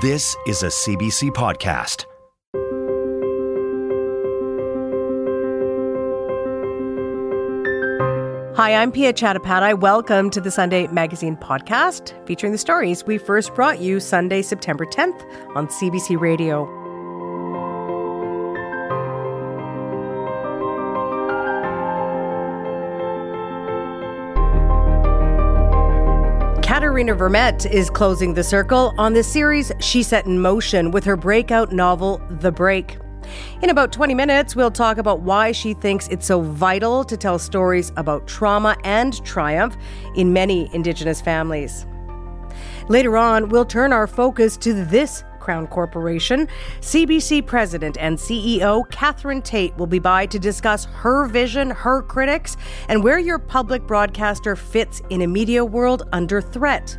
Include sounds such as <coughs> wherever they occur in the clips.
This is a CBC podcast. Hi, I'm Piya Chattopadhyay. Welcome to the Sunday Magazine podcast, featuring the stories we first brought you Sunday, September 10th on CBC Radio. Vermette is closing the circle on the series she set in motion with her breakout novel, The Break. In about 20 minutes, we'll talk about why she thinks it's so vital to tell stories about trauma and triumph in many Indigenous families. Later on, we'll turn our focus to this Crown Corporation. CBC President and CEO Catherine Tait will be by to discuss her vision, her critics, and where your public broadcaster fits in a media world under threat.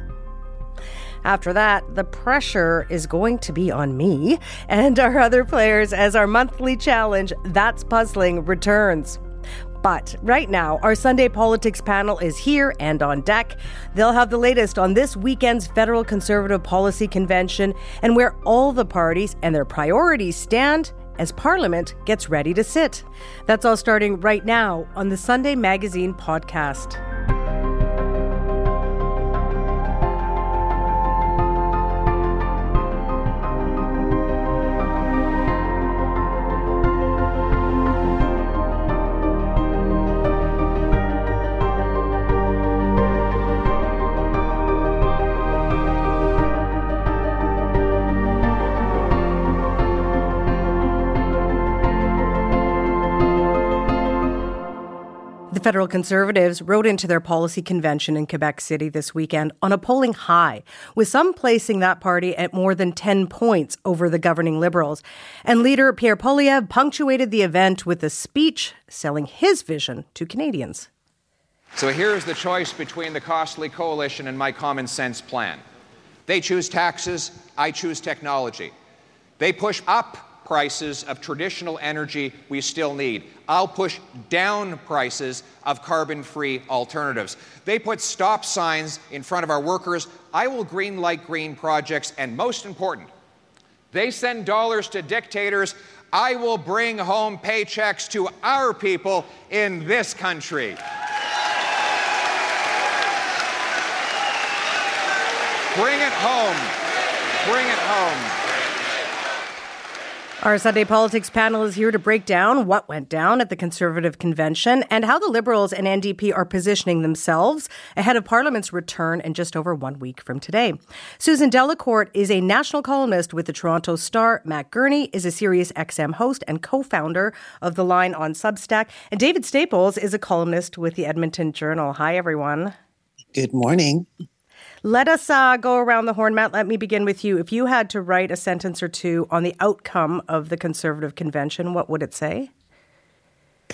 After that, the pressure is going to be on me and our other players as our monthly challenge, That's Puzzling, returns. But right now, our Sunday politics panel is here and on deck. They'll have the latest on this weekend's Federal Conservative Policy Convention and where all the parties and their priorities stand as Parliament gets ready to sit. That's all starting right now on the Sunday Magazine podcast. Federal conservatives rode into their policy convention in Quebec City this weekend on a polling high, with some placing that party at more than 10 points over the governing Liberals. And leader Pierre Poilievre punctuated the event with a speech selling his vision to Canadians. So here's the choice between the costly coalition and my common sense plan. They choose taxes, I choose technology. They push up prices of traditional energy we still need. I'll push down prices of carbon free alternatives. They put stop signs in front of our workers. I will green light green projects. And most important, they send dollars to dictators. I will bring home paychecks to our people in this country. Bring it home. Bring it home. Our Sunday Politics panel is here to break down what went down at the Conservative Convention and how the Liberals and NDP are positioning themselves ahead of Parliament's return in just over one week from today. Susan Delacourt is a national columnist with the Toronto Star. Matt Gurney is a Sirius XM host and co-founder of The Line on Substack. And David Staples is a columnist with the Edmonton Journal. Hi, everyone. Good morning. Let us uh, go around the horn, Matt. Let me begin with you. If you had to write a sentence or two on the outcome of the Conservative Convention, what would it say?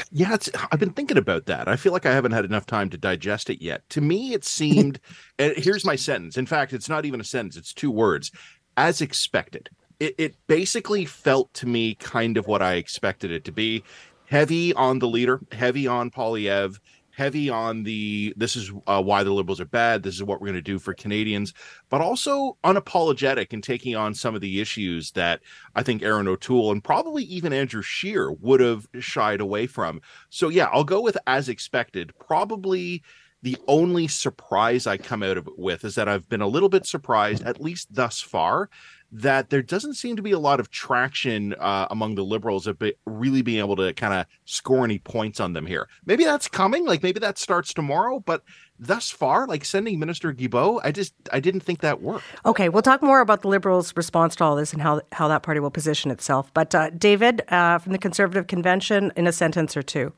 Yeah, I've been thinking about that. I feel like I haven't had enough time to digest it yet. To me, it seemed. <laughs> here's my sentence. In fact, it's not even a sentence; it's two words. As expected. It, it basically felt to me kind of what I expected it to be. Heavy on the leader, heavy on Poilievre, heavy on the this is uh, why the liberals are bad this is what we're going to do for canadians but also unapologetic in taking on some of the issues that i think erin o'toole and probably even andrew scheer would have shied away from. So yeah i'll go with as expected. Probably the only surprise i come out of it with is that i've been a little bit surprised at least thus far that there doesn't seem to be a lot of traction uh, among the liberals of be, really being able to kind of score any points on them here. Maybe that's coming, like maybe that starts tomorrow, but thus far, like sending Minister Guilbeault, I just I didn't think that worked. Okay, we'll talk more about the Liberals' response to all this and how how that party will position itself. But uh, David, uh, from the Conservative Convention, in a sentence or two.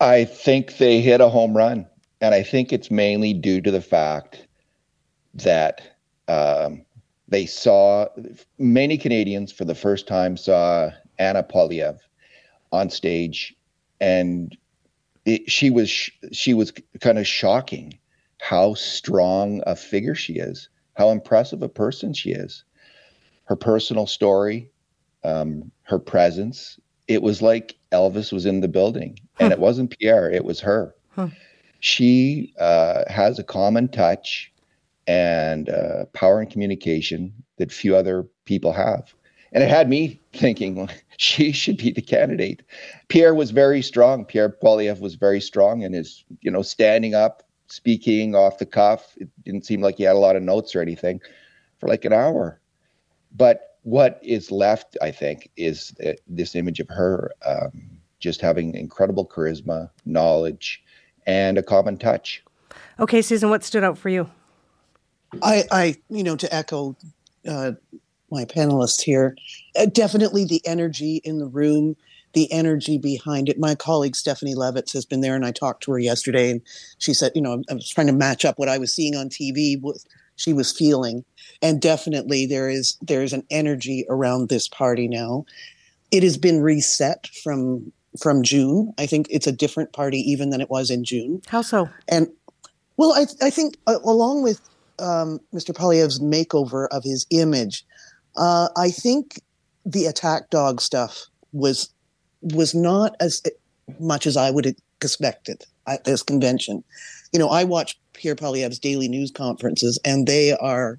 I think they hit a home run, and I think it's mainly due to the fact that um, they saw many Canadians for the first time saw Anna Poilievre on stage, and it, she was she was kind of shocking how strong a figure she is, how impressive a person she is. Her personal story, um, her presence. It was like Elvis was in the building, huh. and it wasn't Pierre; it was her. Huh. She uh, has a common touch and uh, power and communication that few other people have. And it had me thinking <laughs> she should be the candidate. Pierre was very strong. Pierre Poilievre was very strong in his, you know, standing up, speaking off the cuff. It didn't seem like he had a lot of notes or anything for like an hour. But what is left, I think, is uh, this image of her um, just having incredible charisma, knowledge, and a common touch. Okay, Susan, what stood out for you? I, I you know, to echo uh, my panelists here, uh, definitely the energy in the room, the energy behind it. My colleague Stephanie Levitz has been there, and I talked to her yesterday, and she said, you know, I was trying to match up what I was seeing on TV with she was feeling, and definitely there is there is an energy around this party now. It has been reset from from June. I think it's a different party even than it was in June. How so? And well, I, I think uh, along with um, Mr. Poilievre's makeover of his image, uh, I think the attack dog stuff was was not as much as I would expect it at this convention. You know, I watch Pierre Poilievre's daily news conferences, and they are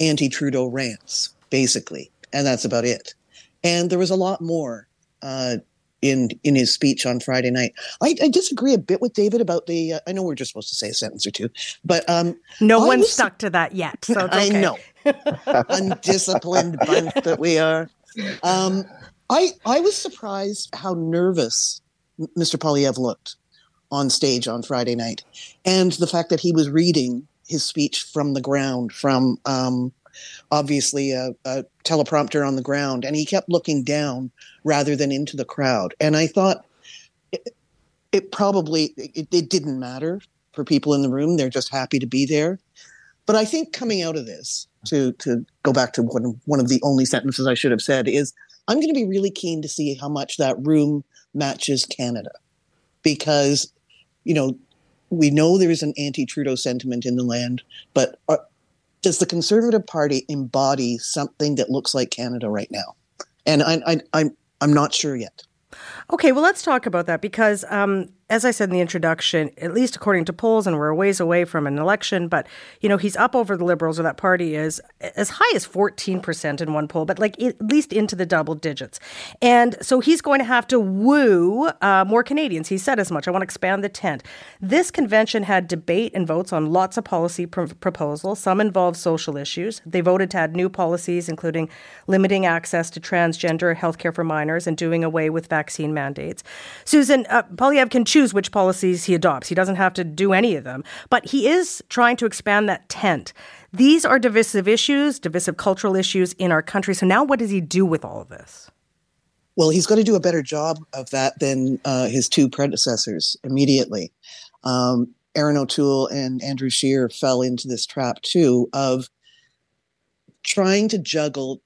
anti-Trudeau rants, basically, and that's about it. And there was a lot more uh, in in his speech on Friday night. I, I disagree a bit with David about the. Uh, I know we're just supposed to say a sentence or two, but um, no I one's was, stuck to that yet. So <laughs> okay. I know, <laughs> undisciplined bunch that we are. Um, I I was surprised how nervous Mr. Poilievre looked on stage on Friday night, and the fact that he was reading his speech from the ground from um, obviously a, a, teleprompter on the ground, and he kept looking down rather than into the crowd. And I thought it, it probably it, it didn't matter for people in the room; they're just happy to be there. But I think coming out of this, to to go back to one one of the only sentences I should have said is, I'm going to be really keen to see how much that room matches Canada, because you know we know there is an anti-Trudeau sentiment in the land, but are, does the Conservative Party embody something that looks like Canada right now? And I, I, I'm I'm not sure yet. Okay, well, let's talk about that because um, as I said in the introduction, at least according to polls, and we're a ways away from an election, but you know he's up over the Liberals, or that party is as high as fourteen percent in one poll, but like at least into the double digits. And so he's going to have to woo uh, more Canadians. He said as much. I want to expand the tent. This convention had debate and votes on lots of policy pr- proposals. Some involved social issues. They voted to add new policies, including limiting access to transgender healthcare for minors and doing away with vaccine mandates. Susan uh, Poilievre can choose which policies he adopts. He doesn't have to do any of them, but he is trying to expand that tent. These are divisive issues, divisive cultural issues in our country. So now what does he do with all of this? Well, he's got to do a better job of that than uh, his two predecessors immediately. Um, Erin O'Toole and Andrew Scheer fell into this trap too of trying to juggle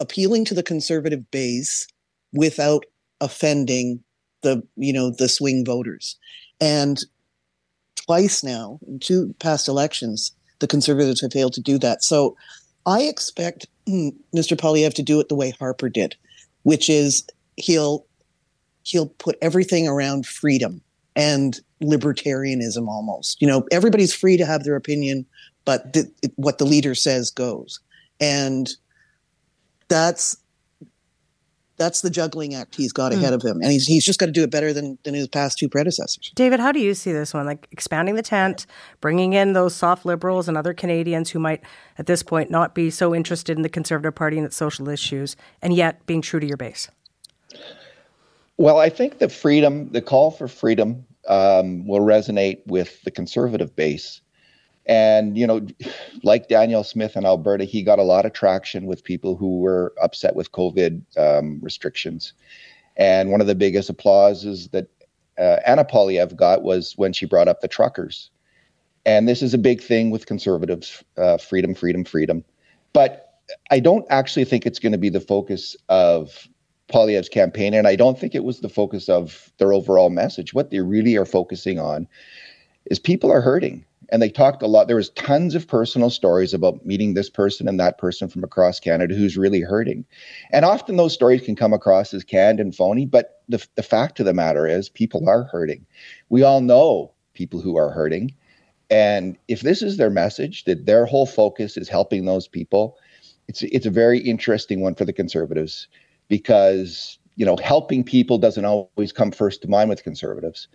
appealing to the conservative base without offending the you know the swing voters. And twice now in two past elections the conservatives have failed to do that. So i expect mr hmm, poilievre to do it the way harper did which is he'll he'll put everything around freedom and libertarianism almost. You know everybody's free to have their opinion but what the leader says goes. And that's that's the juggling act he's got mm. ahead of him, and he's he's just got to do it better than than his past two predecessors. David, how do you see this one? Like expanding the tent, bringing in those soft liberals and other Canadians who might at this point not be so interested in the Conservative Party and its social issues, and yet being true to your base. Well, I think the freedom, the call for freedom, um, will resonate with the conservative base. And, you know, like Danielle Smith in Alberta, he got a lot of traction with people who were upset with COVID um, restrictions. And one of the biggest applauses that uh, Anna Poilievre got was when she brought up the truckers. And this is a big thing with conservatives uh, freedom, freedom, freedom. But I don't actually think it's going to be the focus of Poilievre's campaign, and I don't think it was the focus of their overall message. What they really are focusing on is people are hurting and they talked a lot. There was tons of personal stories about meeting this person and that person from across Canada who's really hurting. And often those stories can come across as canned and phony, but the, the fact of the matter is people are hurting. We all know people who are hurting. And if this is their message, that their whole focus is helping those people, it's it's a very interesting one for the conservatives because you know helping people doesn't always come first to mind with conservatives.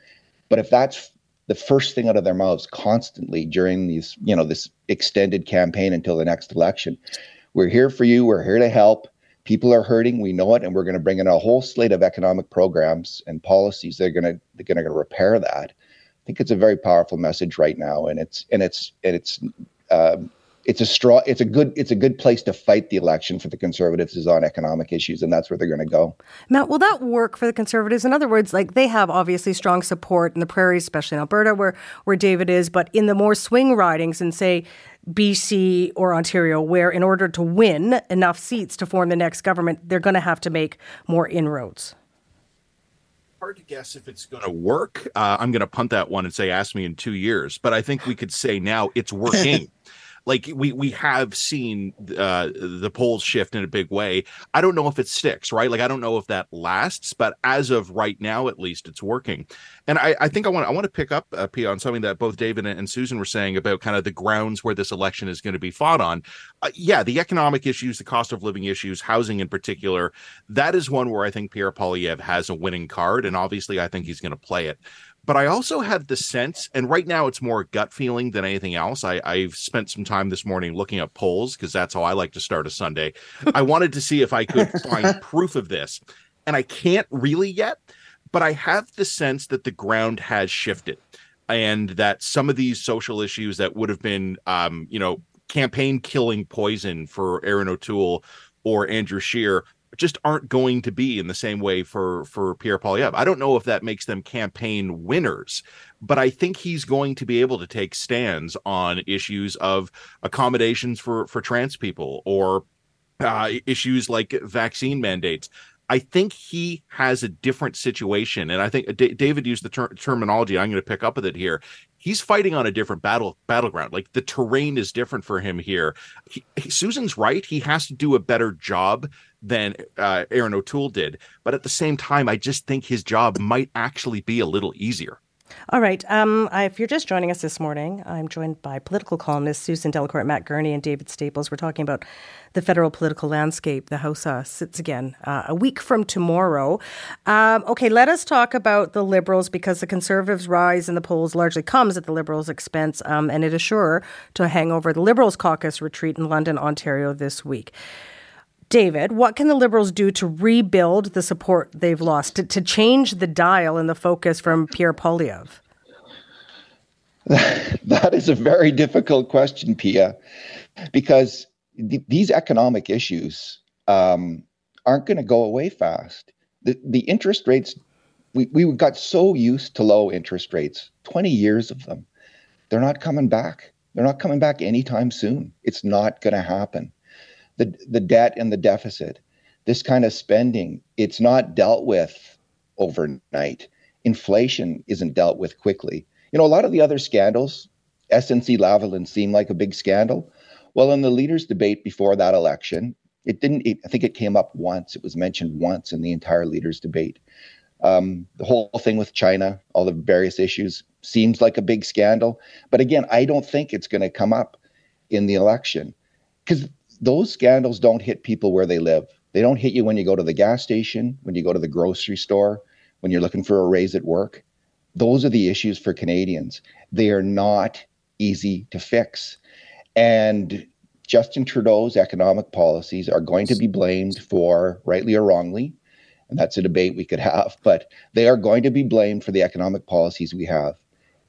But if that's the first thing out of their mouths constantly during these, you know, this extended campaign until the next election. We're here for you. We're here to help. People are hurting. We know it, and we're going to bring in a whole slate of economic programs and policies that are going to they're going to repair that. I think it's a very powerful message right now, and it's and it's and it's um, it's a straw it's a good it's a good place to fight the election for the conservatives is on economic issues and that's where they're going to go matt will that work for the conservatives in other words like they have obviously strong support in the prairies especially in alberta where where david is but in the more swing ridings and say BC or Ontario, where in order to win enough seats to form the next government, they're going to have to make more inroads hard to guess if it's going to work. Uh, I'm going to punt that one and say, ask me in two years. But I think we could say now it's working <laughs> like we we have seen uh, the polls shift in a big way. I don't know if it sticks, right? Like I don't know if that lasts, but as of right now, at least, it's working. And I, I think I want I want to pick up uh, Piya on something that both David and Susan were saying about kind of the grounds where this election is going to be fought on. Uh, yeah, the economic issues, the cost of living issues, housing in particular, that is one where I think Pierre Poilievre has a winning card, and obviously I think he's going to play it but I also have the sense, and right now it's more gut feeling than anything else. I, I've spent some time this morning looking at polls because that's how I like to start a Sunday. I <laughs> wanted to see if I could find proof of this, and I can't really yet, but I have the sense that the ground has shifted and that some of these social issues that would have been, um, you know, campaign killing poison for Erin O'Toole or Andrew Scheer just aren't going to be in the same way for for Pierre Poilievre. I don't know if that makes them campaign winners, but I think he's going to be able to take stands on issues of accommodations for for trans people or uh, issues like vaccine mandates. I think he has a different situation, and I think D- David used the ter- terminology. I'm going to pick up with it here. He's fighting on a different battle battleground. Like the terrain is different for him here. He, he, Susan's right. He has to do a better job than uh, Erin O'Toole did. But at the same time, I just think his job might actually be a little easier. All right. Um, if you're just joining us this morning, I'm joined by political columnists Susan Delacourt, Matt Gurney, and David Staples. We're talking about the federal political landscape. The House uh, sits again uh, a week from tomorrow. Um, okay, let us talk about the Liberals because the Conservatives' rise in the polls largely comes at the Liberals' expense, um, and it is sure to hang over the Liberals' caucus retreat in London, Ontario this week. David, what can the Liberals do to rebuild the support they've lost, to, to change the dial and the focus from Pierre Poilievre? <laughs> that is a very difficult question, Piya, because th- these economic issues um, aren't going to go away fast. The, the interest rates, we, we got so used to low interest rates, 20 years of them. They're not coming back. They're not coming back anytime soon. It's not going to happen the, the debt and the deficit, this kind of spending, it's not dealt with overnight. Inflation isn't dealt with quickly. You know, a lot of the other scandals, SNC Lavalin seemed like a big scandal. Well, in the leaders' debate before that election, it didn't, it, I think it came up once. It was mentioned once in the entire leaders' debate. Um, the whole thing with China, all the various issues, seems like a big scandal. But again, I don't think it's going to come up in the election because those scandals don't hit people where they live. They don't hit you when you go to the gas station, when you go to the grocery store, when you're looking for a raise at work. Those are the issues for Canadians. They are not easy to fix. And Justin Trudeau's economic policies are going to be blamed for, rightly or wrongly, and that's a debate we could have, <laughs> but they are going to be blamed for the economic policies we have.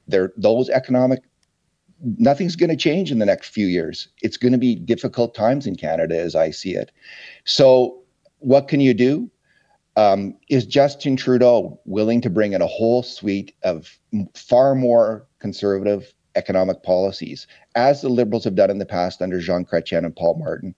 They're, those economic nothing's going to change in the next few years. It's going to be difficult times in Canada as I see it. So, what can you do? Um, is Justin Trudeau willing to bring in a whole suite of far more conservative economic policies, as the Liberals have done in the past under Jean Chrétien and Paul Martin,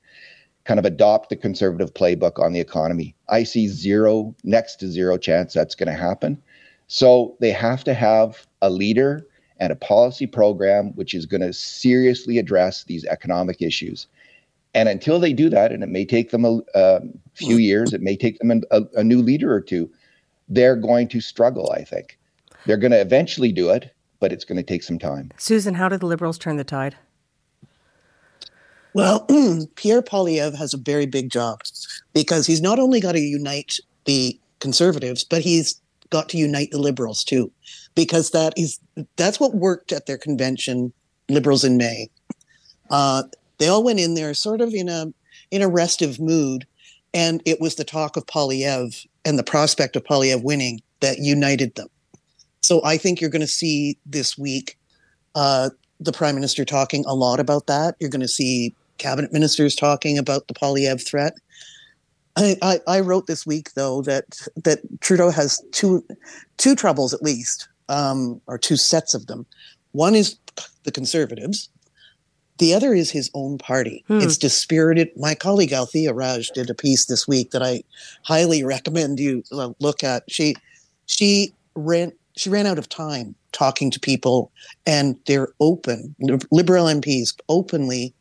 kind of adopt the conservative playbook on the economy. I see zero, next to zero chance that's going to happen. So they have to have a leader and a policy program which is going to seriously address these economic issues. And until they do that, and it may take them a, a few years, it may take them a, a new leader or two, they're going to struggle, I think. They're going to eventually do it, but it's going to take some time. Susan, how did the Liberals turn the tide? Well, <clears throat> Pierre Poilievre has a very big job because he's not only got to unite the conservatives, but he's got to unite the liberals too, because that is that's what worked at their convention, liberals in May. Uh, they all went in there sort of in a in a restive mood, and it was the talk of Poilievre and the prospect of Poilievre winning that united them. So I think you're going to see this week uh, the prime minister talking a lot about that. You're going to see cabinet ministers talking about the Poilievre threat. I, I, I, wrote this week though that that Trudeau has two two troubles at least, um, or two sets of them. One is the Conservatives. The other is his own party. Hmm. It's dispirited. My colleague Althea Raj did a piece this week that I highly recommend you look at. She she ran she ran out of time talking to people, and they're open. Liberal MPs openly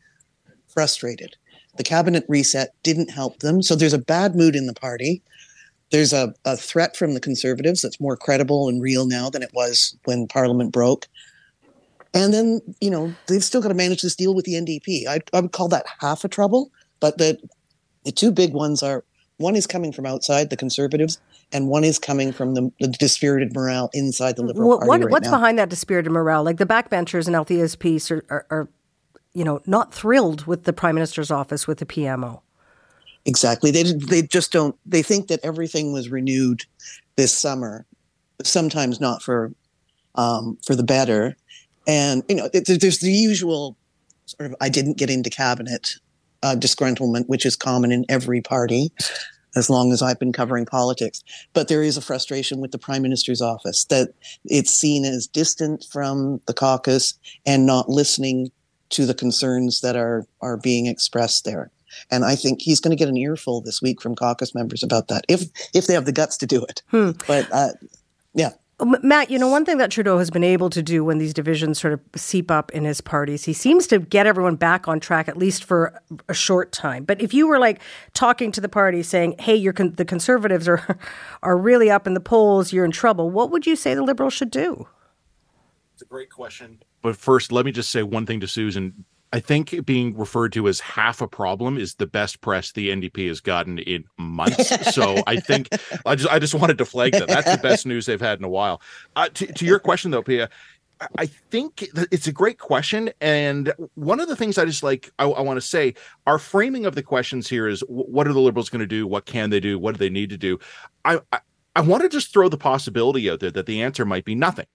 frustrated. The cabinet reset didn't help them. So there's a bad mood in the party. There's a, a threat from the conservatives that's more credible and real now than it was when Parliament broke. And then, you know, they've still got to manage this deal with the NDP. I, I would call that half a trouble. But the, the two big ones are one is coming from outside the conservatives, and one is coming from the, the dispirited morale inside the Liberal what, Party. What, right what's now. behind that dispirited morale? Like the backbenchers in Althea's piece are, are, are you know, not thrilled with the prime minister's office with the PMO. Exactly. They they just don't. They think that everything was renewed this summer, sometimes not for um, for the better. And you know, it, there's the usual sort of I didn't get into cabinet uh, disgruntlement, which is common in every party as long as I've been covering politics. But there is a frustration with the prime minister's office that it's seen as distant from the caucus and not listening to the concerns that are are being expressed there. And I think he's going to get an earful this week from caucus members about that, if if they have the guts to do it. Hmm. But uh, yeah. Matt, you know, one thing that Trudeau has been able to do when these divisions sort of seep up in his parties, he seems to get everyone back on track, at least for a short time. But if you were like talking to the party saying, hey, you're con- the conservatives are, <laughs> are really up in the polls, you're in trouble, what would you say the liberals should do? It's a great question. But first, let me just say one thing to Susan. I think being referred to as half a problem is the best press the NDP has gotten in months. <laughs> so I think I just I just wanted to flag that. That's the best news they've had in a while. Uh, to, to your question though, Piya, I think it's a great question, and one of the things I just like I, I want to say, our framing of the questions here is: what are the liberals going to do? What can they do? What do they need to do? I, I I want to just throw the possibility out there that the answer might be nothing.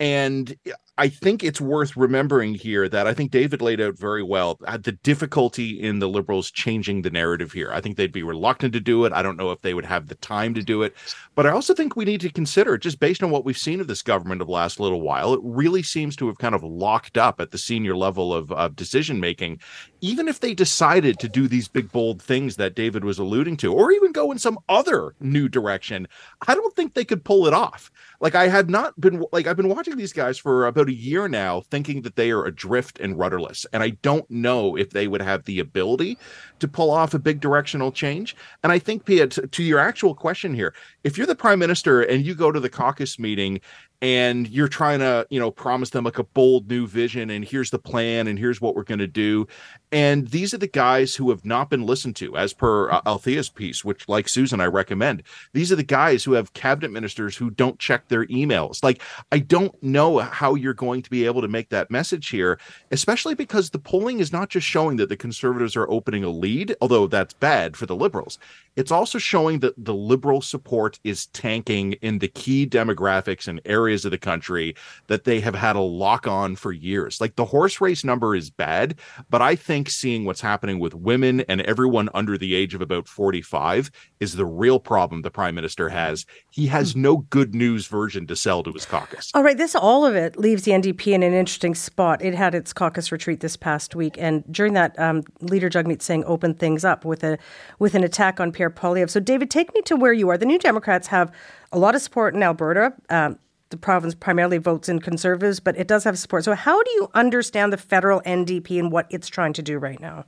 And I think it's worth remembering here that I think David laid out very well uh, the difficulty in the liberals changing the narrative here. I think they'd be reluctant to do it. I don't know if they would have the time to do it. But I also think we need to consider, just based on what we've seen of this government of the last little while, it really seems to have kind of locked up at the senior level of, of decision making. Even if they decided to do these big, bold things that David was alluding to, or even go in some other new direction, I don't think they could pull it off. Like I had not been like I've been watching these guys for about a year now, thinking that they are adrift and rudderless, and I don't know if they would have the ability to pull off a big directional change. And I think, Piya, to, to your actual question here, if you're the prime minister and you go to the caucus meeting and you're trying to you know promise them like a bold new vision and here's the plan and here's what we're going to do. And these are the guys who have not been listened to as per uh, althea's piece which like susan i recommend. These are the guys who have cabinet ministers who don't check their emails. Like i don't know how you're going to be able to make that message here especially because the polling is not just showing that the conservatives are opening a lead although that's bad for the liberals. It's also showing that the liberal support is tanking in the key demographics and areas areas of the country that they have had a lock on for years. Like the horse race number is bad, but I think seeing what's happening with women and everyone under the age of about 45 is the real problem the prime minister has. He has no good news version to sell to his caucus. All right, this all of it leaves the NDP in an interesting spot. It had its caucus retreat this past week, and during that, um, leader Jagmeet Singh opened things up with a with an attack on Pierre Poilievre. So, David, take me to where you are. The New Democrats have a lot of support in Alberta. Um, the province primarily votes in conservatives, but it does have support. So, how do you understand the federal NDP and what it's trying to do right now?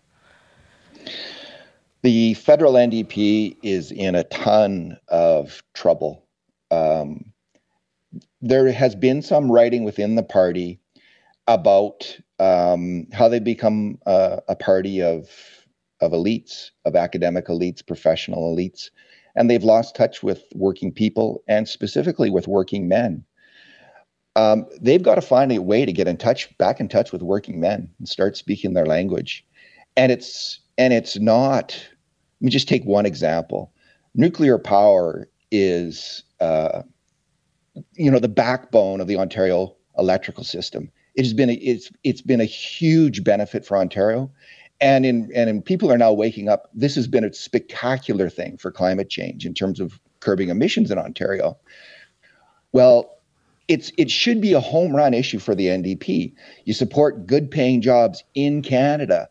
The federal NDP is in a ton of trouble. Um, there has been some writing within the party about um, how they become uh, a party of of elites, of academic elites, professional elites, and they've lost touch with working people and specifically with working men. Um, they've got to find a way to get in touch, back in touch with working men, and start speaking their language. And it's and it's not. Let me just take one example. Nuclear power is, uh, you know, the backbone of the Ontario electrical system. It has been a, it's it's been a huge benefit for Ontario, and in and in people are now waking up. This has been a spectacular thing for climate change in terms of curbing emissions in Ontario. Well, it's it should be a home run issue for the NDP. You support good paying jobs in Canada,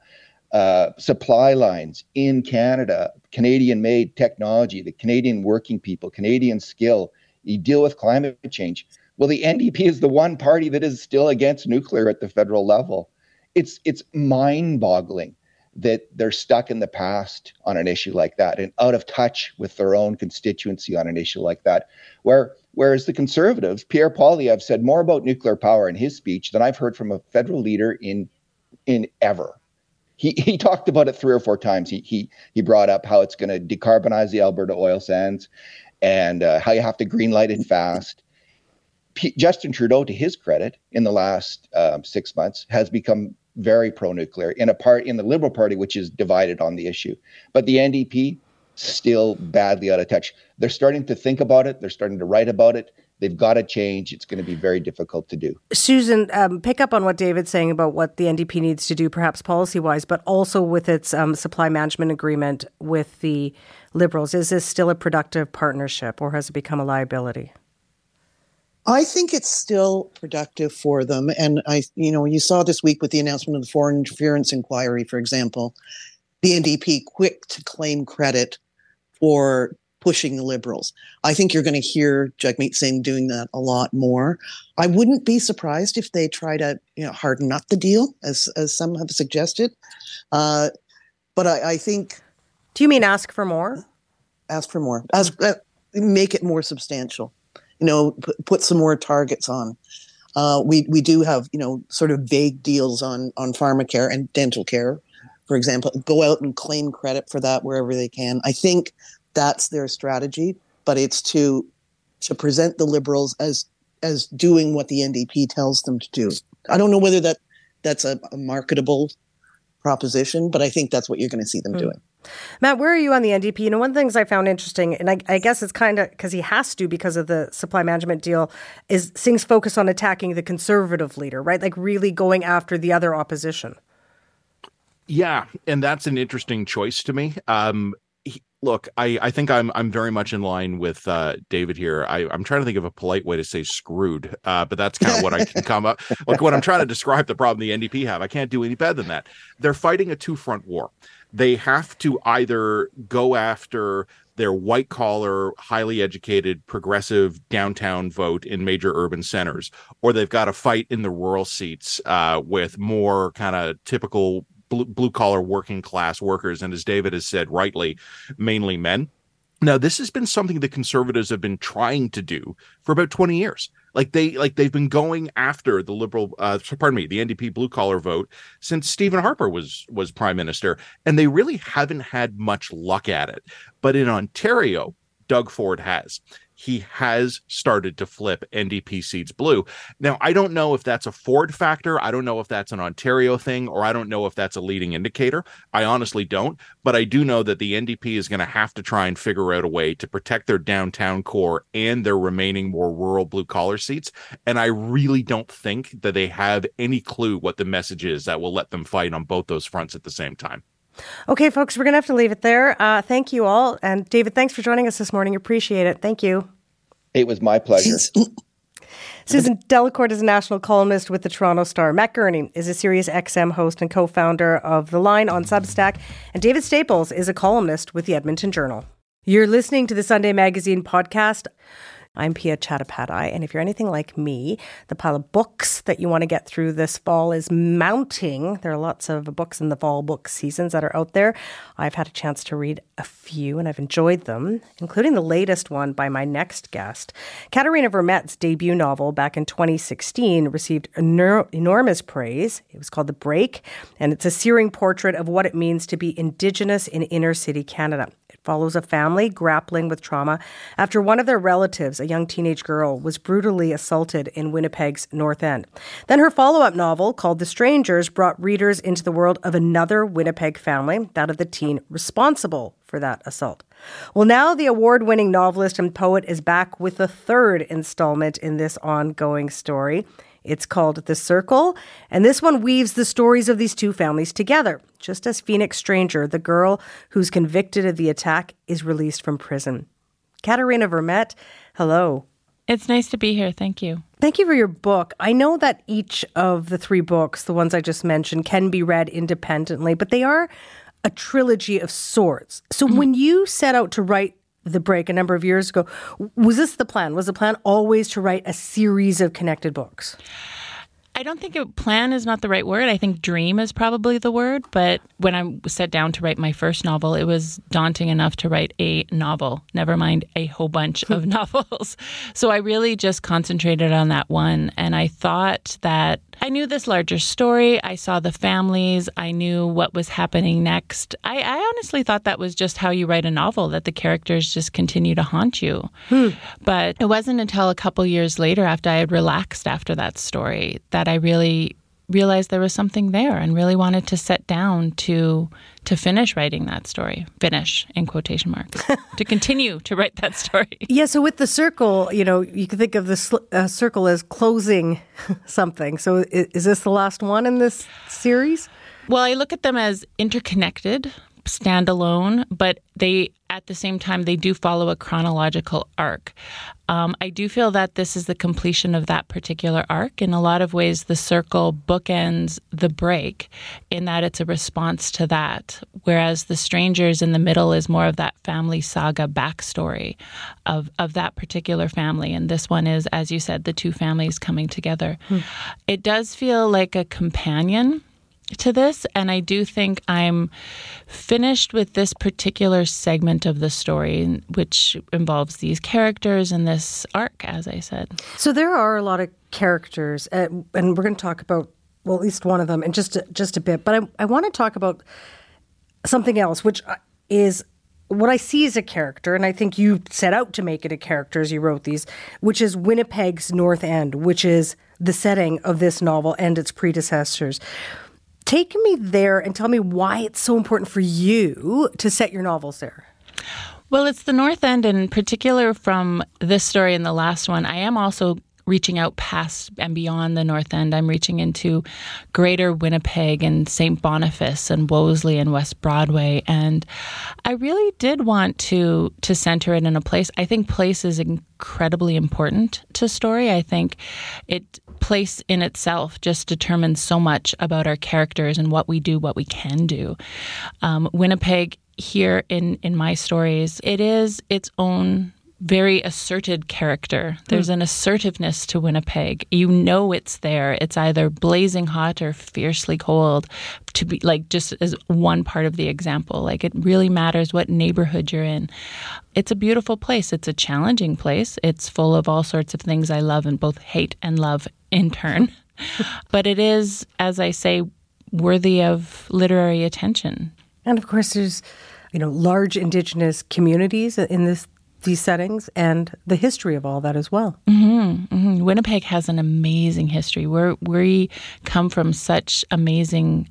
uh, supply lines in Canada, Canadian made technology, the Canadian working people, Canadian skill. You deal with climate change. Well, the NDP is the one party that is still against nuclear at the federal level. It's it's mind-boggling that they're stuck in the past on an issue like that and out of touch with their own constituency on an issue like that. Where whereas the conservatives, Pierre Poilievre said more about nuclear power in his speech than I've heard from a federal leader in in ever. He, <laughs> he talked about it three or four times. He he he brought up how it's going to decarbonize the Alberta oil sands, and uh, how you have to greenlight it fast. P- Justin Trudeau, to his credit, in the last um, six months, has become very pro-nuclear in a part in the Liberal Party, which is divided on the issue. But the NDP still badly out of touch. They're starting to think about it. They're starting to write about it. They've got to change. It's going to be very difficult to do. Susan, um, pick up on what David's saying about what the NDP needs to do, perhaps policy wise, but also with its um, supply management agreement with the Liberals. Is this still a productive partnership or has it become a liability? I think it's still productive for them. And I, you know, you saw this week with the announcement of the foreign interference inquiry, for example, the NDP quick to claim credit for pushing the liberals. I think you're going to hear Jagmeet Singh doing that a lot more. I wouldn't be surprised if they try to, you know, harden up the deal, as as some have suggested. Uh, but I, I think. Do you mean ask for more? Ask for more. Ask, uh, make it more substantial you know, put, put some more targets on. Uh, we we do have you know sort of vague deals on on pharmacare and dental care, for example. Go out and claim credit for that wherever they can. I think that's their strategy, but it's to to present the liberals as as doing what the NDP tells them to do. I don't know whether that that's a, a marketable proposition, but I think that's what you're going to see them mm. doing. Matt, where are you on the NDP? You know, one of the things I found interesting, and I, I guess it's kind of because he has to because of the supply management deal, is Singh's focus on attacking the conservative leader, right? Like really going after the other opposition. Yeah, and that's an interesting choice to me. Um, he, look, I, I think I'm I'm very much in line with uh, David here. I, I'm trying to think of a polite way to say screwed, uh, but that's kind of what I can come up. <laughs> Like when I'm trying to describe the problem the NDP have, I can't do any better than that. They're fighting a two front war they have to either go after their white collar, highly educated, progressive downtown vote in major urban centers, or they've got to fight in the rural seats uh, with more kind of typical blue collar working class workers. And as David has said rightly, mainly men. Now, this has been something the conservatives have been trying to do for about 20 years. Like they like they've been going after the liberal uh pardon me, the NDP blue collar vote since Stephen Harper was was prime minister and they really haven't had much luck at it. But in Ontario, Doug Ford has. He has started to flip NDP seats blue. Now, I don't know if that's a Ford factor. I don't know if that's an Ontario thing, or I don't know if that's a leading indicator. I honestly don't. But I do know that the NDP is going to have to try and figure out a way to protect their downtown core and their remaining more rural blue collar seats. And I really don't think that they have any clue what the message is that will let them fight on both those fronts at the same time. Okay, folks, we're going to have to leave it there. Uh, thank you all. And David, thanks for joining us this morning. Appreciate it. Thank you. It was my pleasure. Susan Delacourt is a national columnist with the Toronto Star. Matt Gurney is a Sirius XM host and co founder of The Line on Substack. And David Staples is a columnist with the Edmonton Journal. You're listening to the Sunday Magazine podcast. I'm Piya Chattopadhyay, and if you're anything like me, the pile of books that you want to get through this fall is mounting. There are lots of books in the fall book seasons that are out there. I've had a chance to read a few, and I've enjoyed them, including the latest one by my next guest. Katherena Vermette's debut novel back in 2016 received enormous praise. It was called The Break, and it's a searing portrait of what it means to be Indigenous in inner city Canada follows a family grappling with trauma after one of their relatives, a young teenage girl, was brutally assaulted in Winnipeg's North End. Then her follow up novel, called The Strangers, brought readers into the world of another Winnipeg family, that of the teen responsible for that assault. Well, now the award winning novelist and poet is back with the third installment in this ongoing story. It's called The Circle, and this one weaves the stories of these two families together, just as Phoenix Stranger, the girl who's convicted of the attack, is released from prison. Katherena Vermette, hello. It's nice to be here. Thank you. Thank you for your book. I know that each of the three books, the ones I just mentioned, can be read independently, but they are a trilogy of sorts. So mm-hmm. when you set out to write the break a number of years ago. Was this the plan? Was the plan always to write a series of connected books? I don't think it, plan is not the right word. I think dream is probably the word. But when I sat down to write my first novel, it was daunting enough to write a novel, never mind a whole bunch of <laughs> novels. So I really just concentrated on that one. And I thought that I knew this larger story. I saw the families. I knew what was happening next. I, I honestly thought that was just how you write a novel, that the characters just continue to haunt you. Hmm. But it wasn't until a couple years later, after I had relaxed after that story, that I really realized there was something there and really wanted to sit down to to finish writing that story finish in quotation marks <laughs> to continue to write that story. Yeah so with the circle you know you can think of the uh, circle as closing <laughs> something. So is, is this the last one in this series? Well i look at them as interconnected standalone, but they at the same time they do follow a chronological arc. Um, I do feel that this is the completion of that particular arc. In a lot of ways, the circle bookends the break, in that it's a response to that. Whereas the strangers in the middle is more of that family saga backstory of of that particular family, and this one is, as you said, the two families coming together. Hmm. It does feel like a companion to this, and I do think I'm finished with this particular segment of the story, which involves these characters and this arc, as I said. So there are a lot of characters, uh, and we're going to talk about well, at least one of them in just a, just a bit. But I, I want to talk about something else, which uh, is what I see as a character, and I think you set out to make it a character as you wrote these, which is Winnipeg's North End, which is the setting of this novel and its predecessors. Take me there and tell me why it's so important for you to set your novels there. Well, it's the North End, in particular from this story and the last one. I am also reaching out past and beyond the North End. I'm reaching into greater Winnipeg and St. Boniface and Wolseley and West Broadway. And I really did want to to center it in a place. I think place is incredibly important to story. I think it place in itself just determines so much about our characters and what we do, what we can do. Um, Winnipeg here in in my stories, it is its own very asserted character. There's mm. an assertiveness to Winnipeg. You know it's there. It's either blazing hot or fiercely cold. To be like just as one part of the example, like it really matters what neighborhood you're in. It's a beautiful place. It's a challenging place. It's full of all sorts of things I love and both hate and love in turn. <laughs> but it is, as I say, worthy of literary attention. And of course, there's you know large indigenous communities in this these settings and the history of all that as well. Mm-hmm, mm-hmm. Winnipeg has an amazing history. We're, we come from such amazing.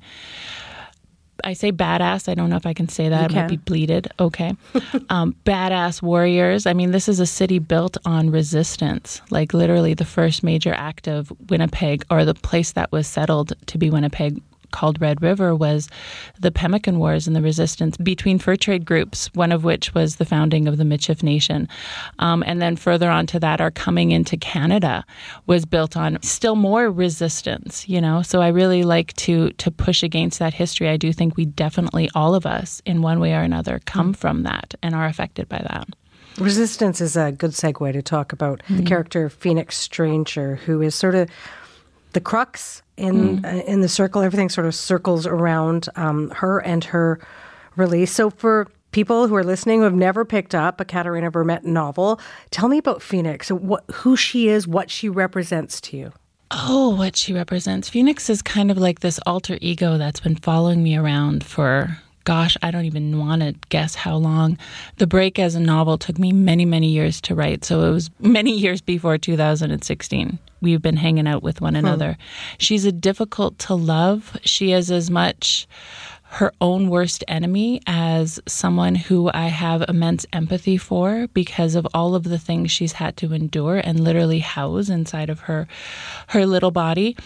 I say badass. I don't know if I can say that. You I might be bleeded. Okay. <laughs> um, badass warriors. I mean, this is a city built on resistance. Like literally, the first major act of Winnipeg, or the place that was settled to be Winnipeg, called Red River, was the Pemmican Wars and the resistance between fur trade groups. One of which was the founding of the Michif Nation, um, and then further on to that, our coming into Canada was built on still more resistance. You know, so I really like to to push against that history. I do think we definitely, all of us, in one way or another, come from that and are affected by that. Resistance is a good segue to talk about the character Phoenix Stranger, who is sort of the crux in uh, in the circle. Everything sort of circles around um, her and her release. So for people who are listening who have never picked up a Katherena Vermette novel, tell me about Phoenix. What who she is, what she represents to you. Oh, what she represents. Phoenix is kind of like this alter ego that's been following me around for, gosh, I don't even want to guess how long. The Break as a novel took me many, many years to write. So it was many years before 2016. We've been hanging out with one another. She's a difficult to love. She is as much her own worst enemy as someone who I have immense empathy for because of all of the things she's had to endure and literally house inside of her her little body.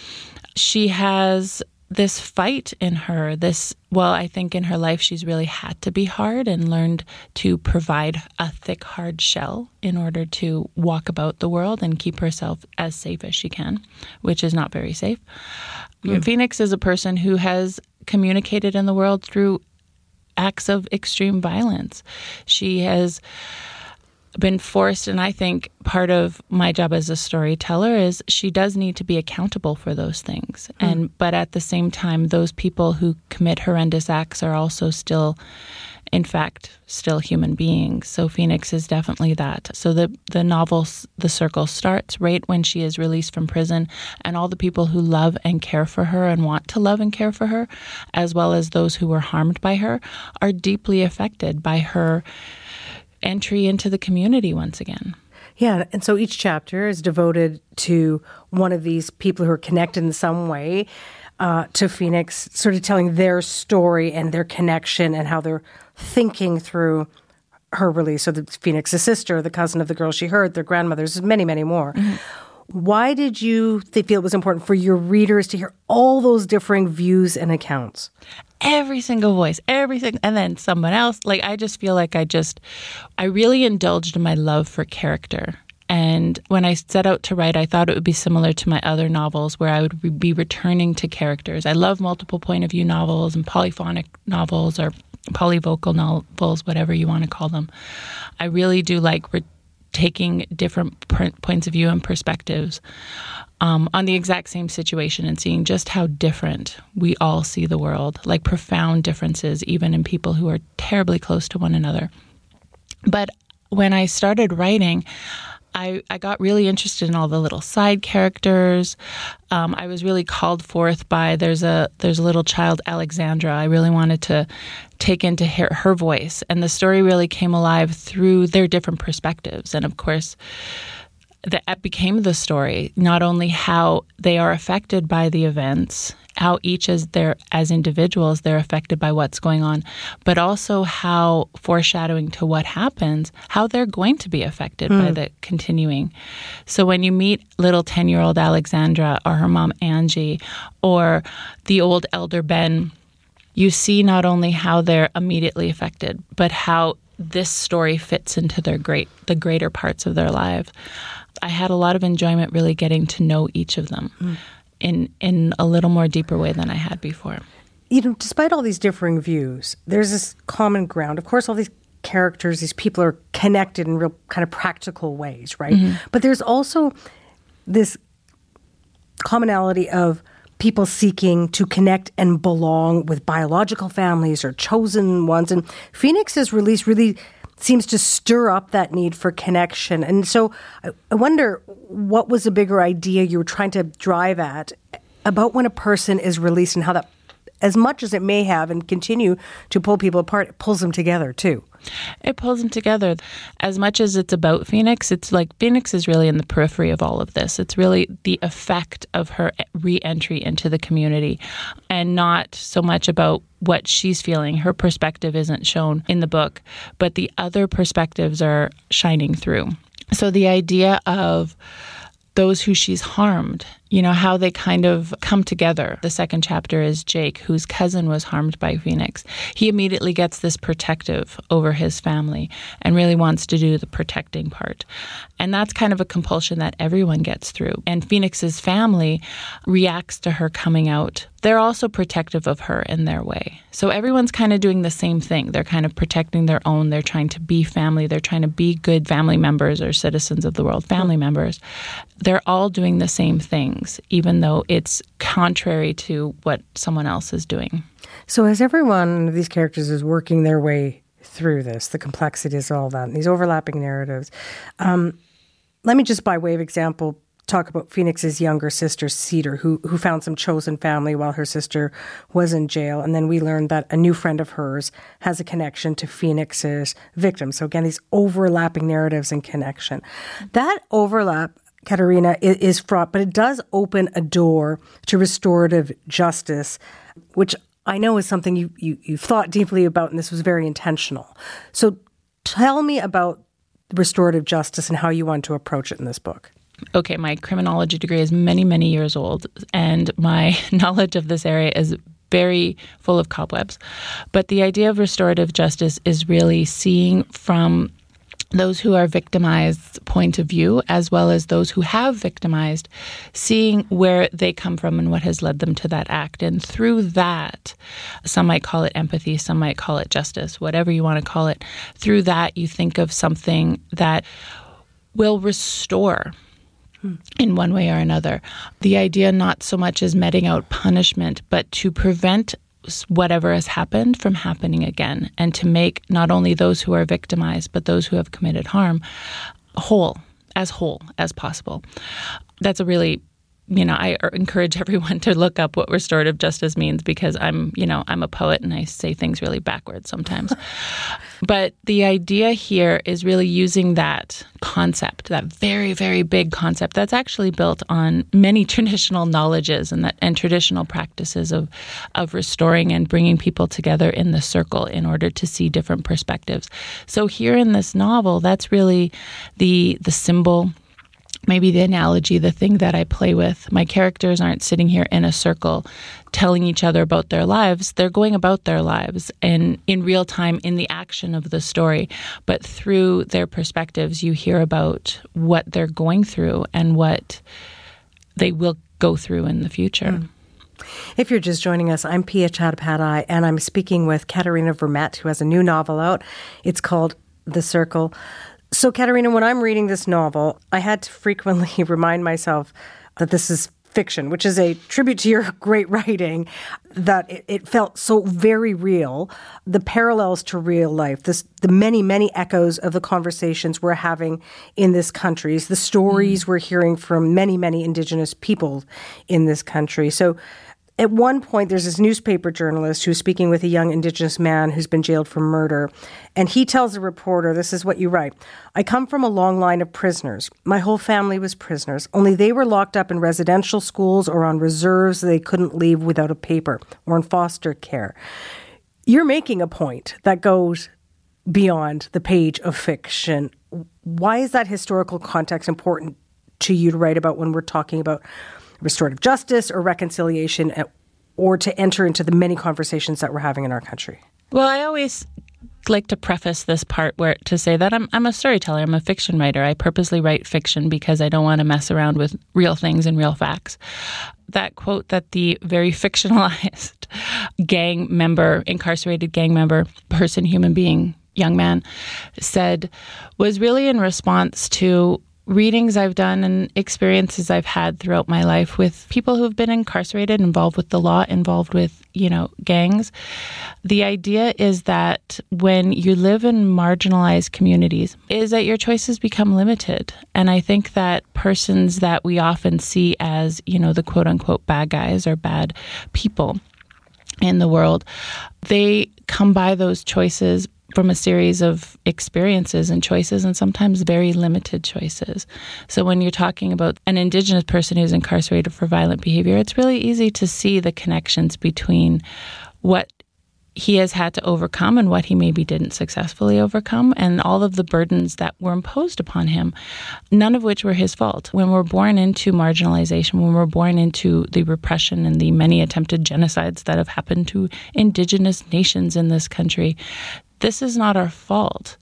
She has this fight in her this well i think in her life she's really had to be hard and learned to provide a thick hard shell in order to walk about the world and keep herself as safe as she can which is not very safe. Phoenix is a person who has communicated in the world through acts of extreme violence. She has been forced and i think part of my job as a storyteller is she does need to be accountable for those things. Hmm. And but at the same time those people who commit horrendous acts are also still in fact still human beings. So phoenix is definitely that. So the the novel the circle starts right when she is released from prison and all the people who love and care for her and want to love and care for her as well as those who were harmed by her are deeply affected by her entry into the community once again. Yeah, and so each chapter is devoted to one of these people who are connected in some way uh, to Phoenix, sort of telling their story and their connection and how they're thinking through her release. So the Phoenix's sister, the cousin of the girl she heard, their grandmothers, many, many more. Why did you th- feel it was important for your readers to hear all those differing views and accounts? Every single voice, everything, and then someone else. Like, I just feel like I just, I really indulged in my love for character. And when I set out to write, I thought it would be similar to my other novels where I would be returning to characters. I love multiple point of view novels and polyphonic novels or polyvocal novels, whatever you want to call them. I really do like re- taking different points of view and perspectives um, on the exact same situation and seeing just how different we all see the world, like profound differences, even in people who are terribly close to one another. But when I started writing, I, I got really interested in all the little side characters. Um, I was really called forth by there's a there's a little child Alexandra. I really wanted to take into her, her voice, and the story really came alive through their different perspectives. And of course, that became the story. Not only how they are affected by the events, how each as their as individuals they're affected by what's going on, but also how foreshadowing to what happens, how they're going to be affected by mm. the continuing. So when you meet little ten year old Alexandra or her mom Angie or the old elder Ben, you see not only how they're immediately affected, but how this story fits into their great the greater parts of their life. I had a lot of enjoyment really getting to know each of them mm. In in a little more deeper way than I had before. you know, despite all these differing views, there's this common ground. Of course, all these characters, these people are connected in real kind of practical ways, right? Mm-hmm. But there's also this commonality of people seeking to connect and belong with biological families or chosen ones. And Phoenix has released really seems to stir up that need for connection. And so I, wonder what was a bigger idea you were trying to drive at about when a person is released and how that as much as it may have and continue to pull people apart, it pulls them together too. It pulls them together. As much as it's about Phoenix, it's like Phoenix is really in the periphery of all of this. It's really the effect of her re entry into the community and not so much about what she's feeling. Her perspective isn't shown in the book, but the other perspectives are shining through. So the idea of those who she's harmed, you know, how they kind of come together. The second chapter is Jake, whose cousin was harmed by Phoenix. He immediately gets this protective over his family and really wants to do the protecting part. And that's kind of a compulsion that everyone gets through. And Phoenix's family reacts to her coming out. They're also protective of her in their way. So everyone's kind of doing the same thing. They're kind of protecting their own. They're trying to be family. They're trying to be good family members or citizens of the world, family mm-hmm. members. They're all doing the same things, even though it's contrary to what someone else is doing. So, as everyone of these characters is working their way through this, the complexities, all that, and these overlapping narratives, um, let me just, by way of example, talk about Phoenix's younger sister, Cedar, who who found some chosen family while her sister was in jail, and then we learned that a new friend of hers has a connection to Phoenix's victim. So again, these overlapping narratives and connection. That overlap. Katherena is fraught, but it does open a door to restorative justice, which I know is something you, you you've thought deeply about, and this was very intentional. So, tell me about restorative justice and how you want to approach it in this book okay, my criminology degree is many, many years old, and my <laughs> knowledge of this area is very full of cobwebs. But the idea of restorative justice is really seeing from those who are victimized point of view as well as those who have victimized seeing where they come from and what has led them to that act and through that some might call it empathy some might call it justice whatever you want to call it through that you think of something that will restore hmm. in one way or another. The idea not so much as meting out punishment, but to prevent whatever has happened from happening again and to make not only those who are victimized, but those who have committed harm whole, as whole as possible. That's a really you know, I er, encourage <laughs> everyone to look up what restorative justice means because I'm, you know, I'm a poet and I say things really backwards sometimes. <laughs> but the idea here is really using that concept, that very, very big concept that's actually built on many <laughs> traditional knowledges and that and traditional practices of of restoring and bringing people together in the circle in order to see different perspectives. So here in this novel, that's really the the symbol maybe the analogy, the thing that I play with. My characters aren't sitting here in a circle telling each other about their lives. They're going about their lives and in real time in the action of the story. But through their perspectives, you hear about what they're going through and what they will go through in the future. Mm. If you're just joining us, I'm Piya Chattopadhyay, and I'm speaking with Katherena Vermette, who has a new novel out. It's called The Circle. So, Katherena, when I'm reading this novel, I had to frequently <laughs> remind myself that this is fiction, which is a tribute to your <laughs> great writing, that it, it, felt so very real. The parallels to real life, this, the many, many echoes of the conversations we're having in this country, the stories mm. we're hearing from many, many Indigenous people in this country. So, at one point, there's this newspaper journalist who's speaking with a young Indigenous man who's been jailed for murder. And he tells the reporter, This is what you write I come from a long line of prisoners. My whole family was prisoners, only they were locked up in residential schools or on reserves they couldn't leave without a paper or in foster care. You're making a point that goes beyond the page of fiction. Why is that historical context important to you to write about when we're talking about? Restorative justice or reconciliation uh, or to enter into the many conversations that we're having in our country? Well, I always like to preface this part where to say that I'm I'm a storyteller, I'm a fiction writer. I purposely write fiction because I don't want to mess around with real things and real facts. That quote that the very fictionalized <laughs> gang member, incarcerated gang member, person, human being, young man said was really in response to readings I've done and experiences I've had throughout my life with people who've been incarcerated, involved with the law, involved with, you know, gangs. The idea is that when you live in marginalized communities, is that your choices become limited. And I think that persons that we often see as, you know, the quote unquote bad guys or bad people in the world, they come by those choices from a series of experiences and choices, and sometimes very limited choices. So, when you're talking about an Indigenous person who's incarcerated for violent behavior, it's really easy to see the connections between what he has had to overcome and what he maybe didn't successfully overcome, and all of the burdens that were imposed upon him, none of which were his fault. When we're born into marginalization, when we're born into the repression and the many attempted genocides that have happened to indigenous nations in this country, this is not our fault.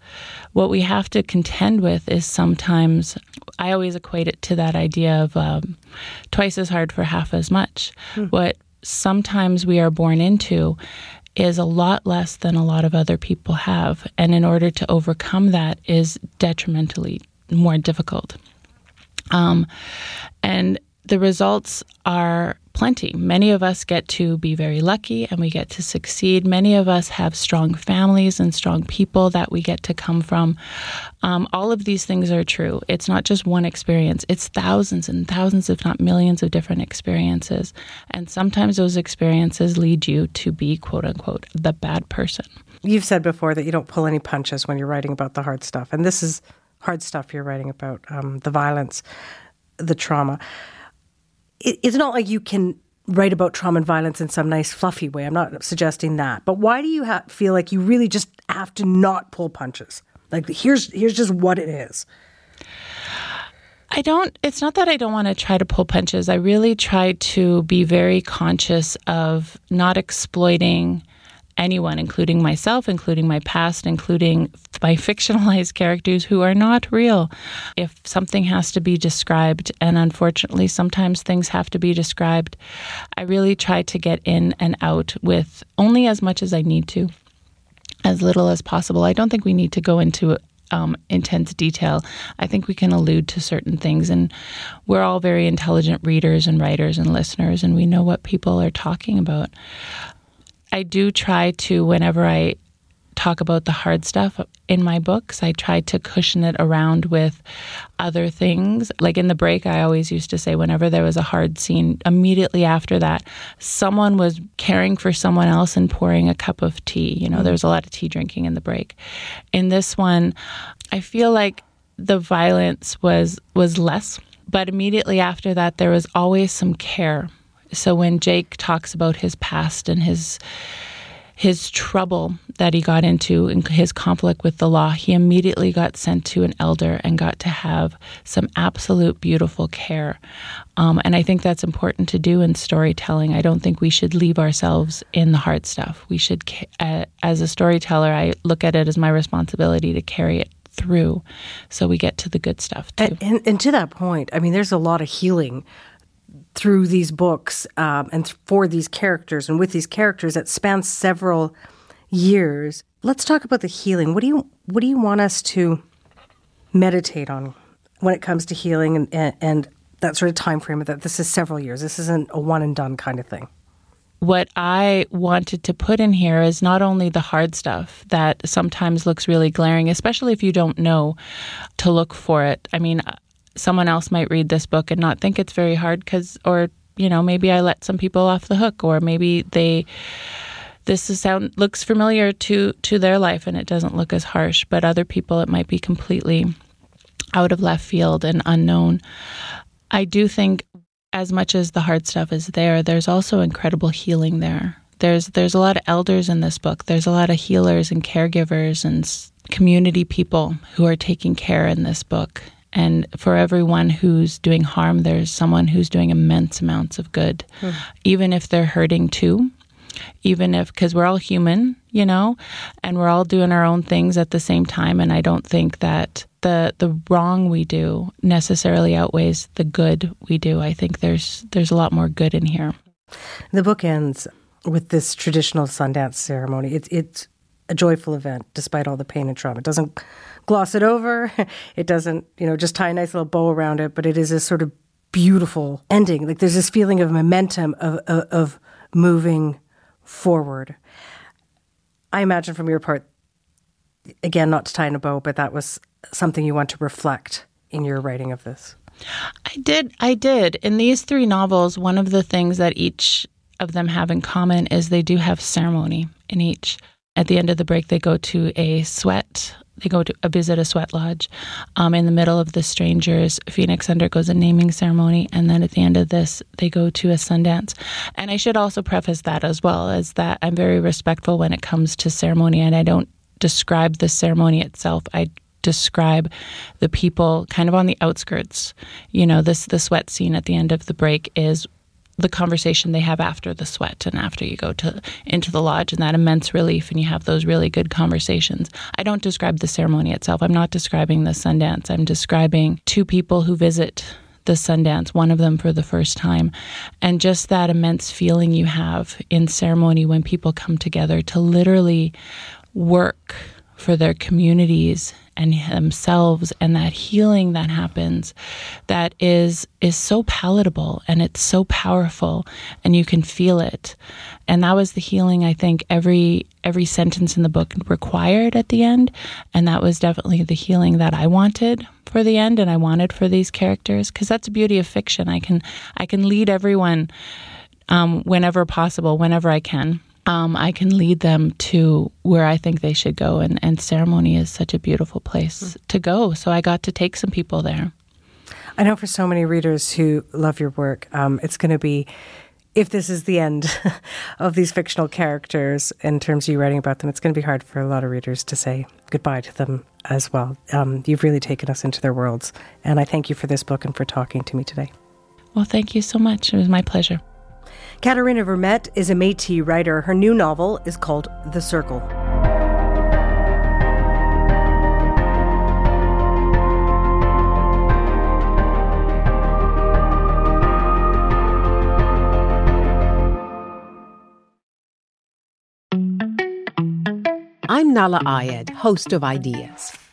What we have to contend with is sometimes, I always equate it to that idea of um, twice as hard for half as much. Hmm. What sometimes we are born into is a lot less than a lot of other people have. And in order to overcome that is detrimentally more difficult. Um, and the results are plenty. Many of us get to be very lucky and we get to succeed. Many of us have strong families and strong people that we get to come from. Um, all of these things are true. It's not just one experience, it's thousands and thousands, if not millions, of different experiences. And sometimes those experiences lead you to be, quote unquote, the bad person. You've said before that you don't pull any punches when you're writing about the hard stuff. And this is hard stuff you're writing about um, the violence, the trauma it's not like you can write about trauma and violence in some nice fluffy way. I'm not suggesting that. But why do you ha- feel like you really just have to not pull punches? Like here's here's just what it is. I don't it's not that I don't want to try to pull punches. I really try to be very conscious of not exploiting anyone, including myself, including my past, including my <laughs> fictionalized characters who are not real. If something has to be described, and unfortunately, sometimes things have to be described, I really try to get in and out with only as much as I need to, as little as possible. I don't think we need to go into um, intense detail. I think we can allude to certain things, and we're all very intelligent readers and writers and listeners, and we know what people are talking about. I do try to, whenever I talk about the hard stuff in my books, I try to cushion it around with other things. Like in the break, I always used to say, whenever there was a hard scene, immediately after that, someone was caring for someone else and pouring a cup of tea. You know, mm-hmm. there was a lot of tea drinking in the break. In this one, I feel like the violence was was less but immediately after that there was always some care so when Jake talks about his past and his his trouble that he got into and his conflict with the law, he immediately got sent to an elder and got to have some absolute beautiful care. Um, and I think that's important to do in storytelling. I don't think we should leave ourselves in the hard stuff. We should, uh, as a storyteller, I look at it as my responsibility to carry it through so we get to the good stuff too. And, and, and to that point, I mean, there's a lot of healing through these books um, and for these characters and with these characters that spans several years. Let's talk about the healing. What do you what do you want us to meditate on when it comes to healing and, and, and that sort of time frame that this is several years. This isn't a one and done kind of thing. What I wanted to put in here is not only the hard stuff that sometimes looks really glaring, especially if you don't know to look for it. I mean, someone else might read this book and not think it's very hard because, or, you know, maybe I let some people off the hook, or maybe they, this sound looks familiar to to their life and it doesn't look as harsh, but other people it might be completely out of left field and unknown. I do think as much as the hard stuff is there, there's also incredible healing there. There's there's a lot of elders in this book. There's a lot of healers and caregivers and community people who are taking care in this book and for everyone who's doing harm, there's someone who's doing immense amounts of good, mm. even if they're hurting too. Even if, because we're all human, you know, and we're all doing our own things at the same time. And I don't think that the the wrong we do necessarily outweighs the good we do. I think there's there's a lot more good in here. The book ends with this traditional Sundance ceremony. It's it's a joyful event despite all the pain and trauma. It doesn't gloss it over. <laughs> It doesn't, you know, just tie a nice little bow around it, but it is a sort of beautiful ending. Like there's this feeling of momentum of, of, of moving forward. I imagine from your part, again, not to tie in a bow, but that was something you want to reflect in your writing of this. I did. I did. In these three novels, one of the things that each of them have in common is they do have ceremony in each. At the end of the break, they go to a sweat. They go to a visit a sweat lodge. Um, in the middle of the strangers, Phoenix undergoes a naming ceremony, and then at the end of this, they go to a Sundance. And I should also preface that as well as that I'm very respectful when it comes to ceremony, and I don't describe the ceremony itself. I describe the people kind of on the outskirts. You know, this the sweat scene at the end of the break is the conversation they have after the sweat and after you go to into the lodge and that immense relief and you have those really good conversations. I don't describe the ceremony itself. I'm not describing the Sundance. I'm describing two people who visit the Sundance, one of them for the first time, and just that immense feeling you have in ceremony when people come together to literally work for their communities and themselves and that healing that happens that is is so palatable and it's so powerful and you can feel it. And that was the healing i think every every sentence in the book required at the end. And that was definitely the healing that i wanted for the end and i wanted for these characters. Because that's the beauty of fiction. I can i can lead everyone um, whenever possible whenever i can um, I can lead them to where I think they should go. And, and ceremony is such a beautiful place mm. to go. So I got to take some people there. I know for so many readers who love your work, um, it's going to be if this is the end <laughs> of these fictional characters in terms of you writing about them, it's going to be hard for a lot of readers to say goodbye to them as well. Um, you've really taken us into their worlds. And I thank you for this book and for talking to me today. Well, thank you so much. It was my pleasure. Katherena Vermette is a Métis writer. Her new novel is called The Circle. I'm Nahlah Ayed, host of Ideas.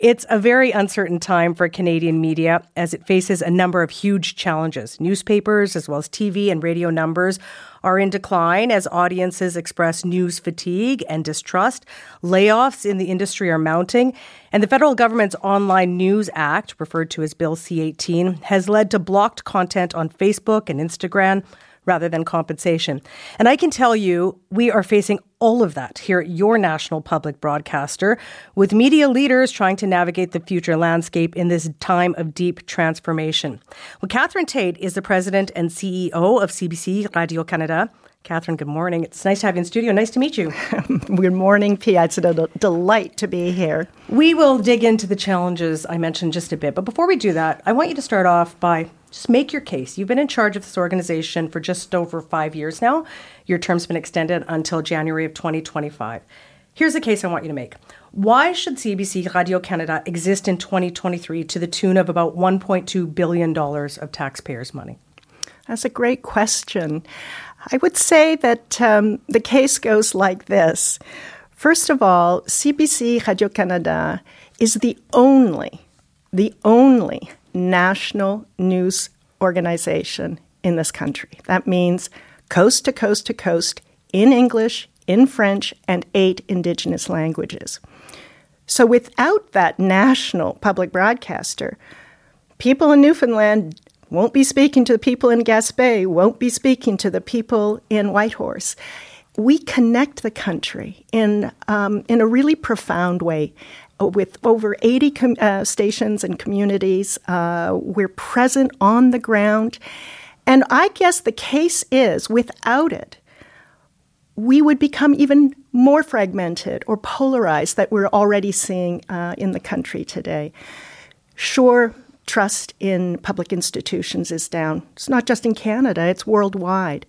It's a very uncertain time for Canadian media as it faces a number of huge challenges. Newspapers, as well as TV and radio numbers, are in decline as audiences express news fatigue and distrust. Layoffs in the industry are mounting, and the federal government's Online News Act, referred to as Bill C 18, has led to blocked content on Facebook and Instagram rather than compensation. And I can tell you, we are facing all of that here at your national public broadcaster, with media leaders trying to navigate the future landscape in this time of deep transformation. Well, Catherine Tait is the president and CEO of CBC Radio Canada. Catherine, good morning. It's nice to have you in studio. Nice to meet you. <laughs> good morning, Piya. It's a delight to be here. We will dig into the challenges I mentioned just a bit. But before we do that, I want you to start off by just make your case. You've been in charge of this organization for just over five years now. Your term's been extended until January of 2025. Here's the case I want you to make. Why should CBC Radio Canada exist in 2023 to the tune of about $1.2 billion of taxpayers' money? That's a great question. I would say that um, the case goes like this. First of all, CBC Radio Canada is the only, the only national news organization in this country. That means coast to coast to coast in English, in French, and eight Indigenous languages. So without that national public broadcaster, people in Newfoundland won't be speaking to the people in Gaspé, won't be speaking to the people in Whitehorse. We connect the country in, um, in a really profound way. With over 80 com- uh, stations and communities, uh, we're present on the ground. And I guess the case is without it, we would become even more fragmented or polarized that we're already seeing uh, in the country today. Sure, trust in public institutions is down. It's not just in Canada, it's worldwide.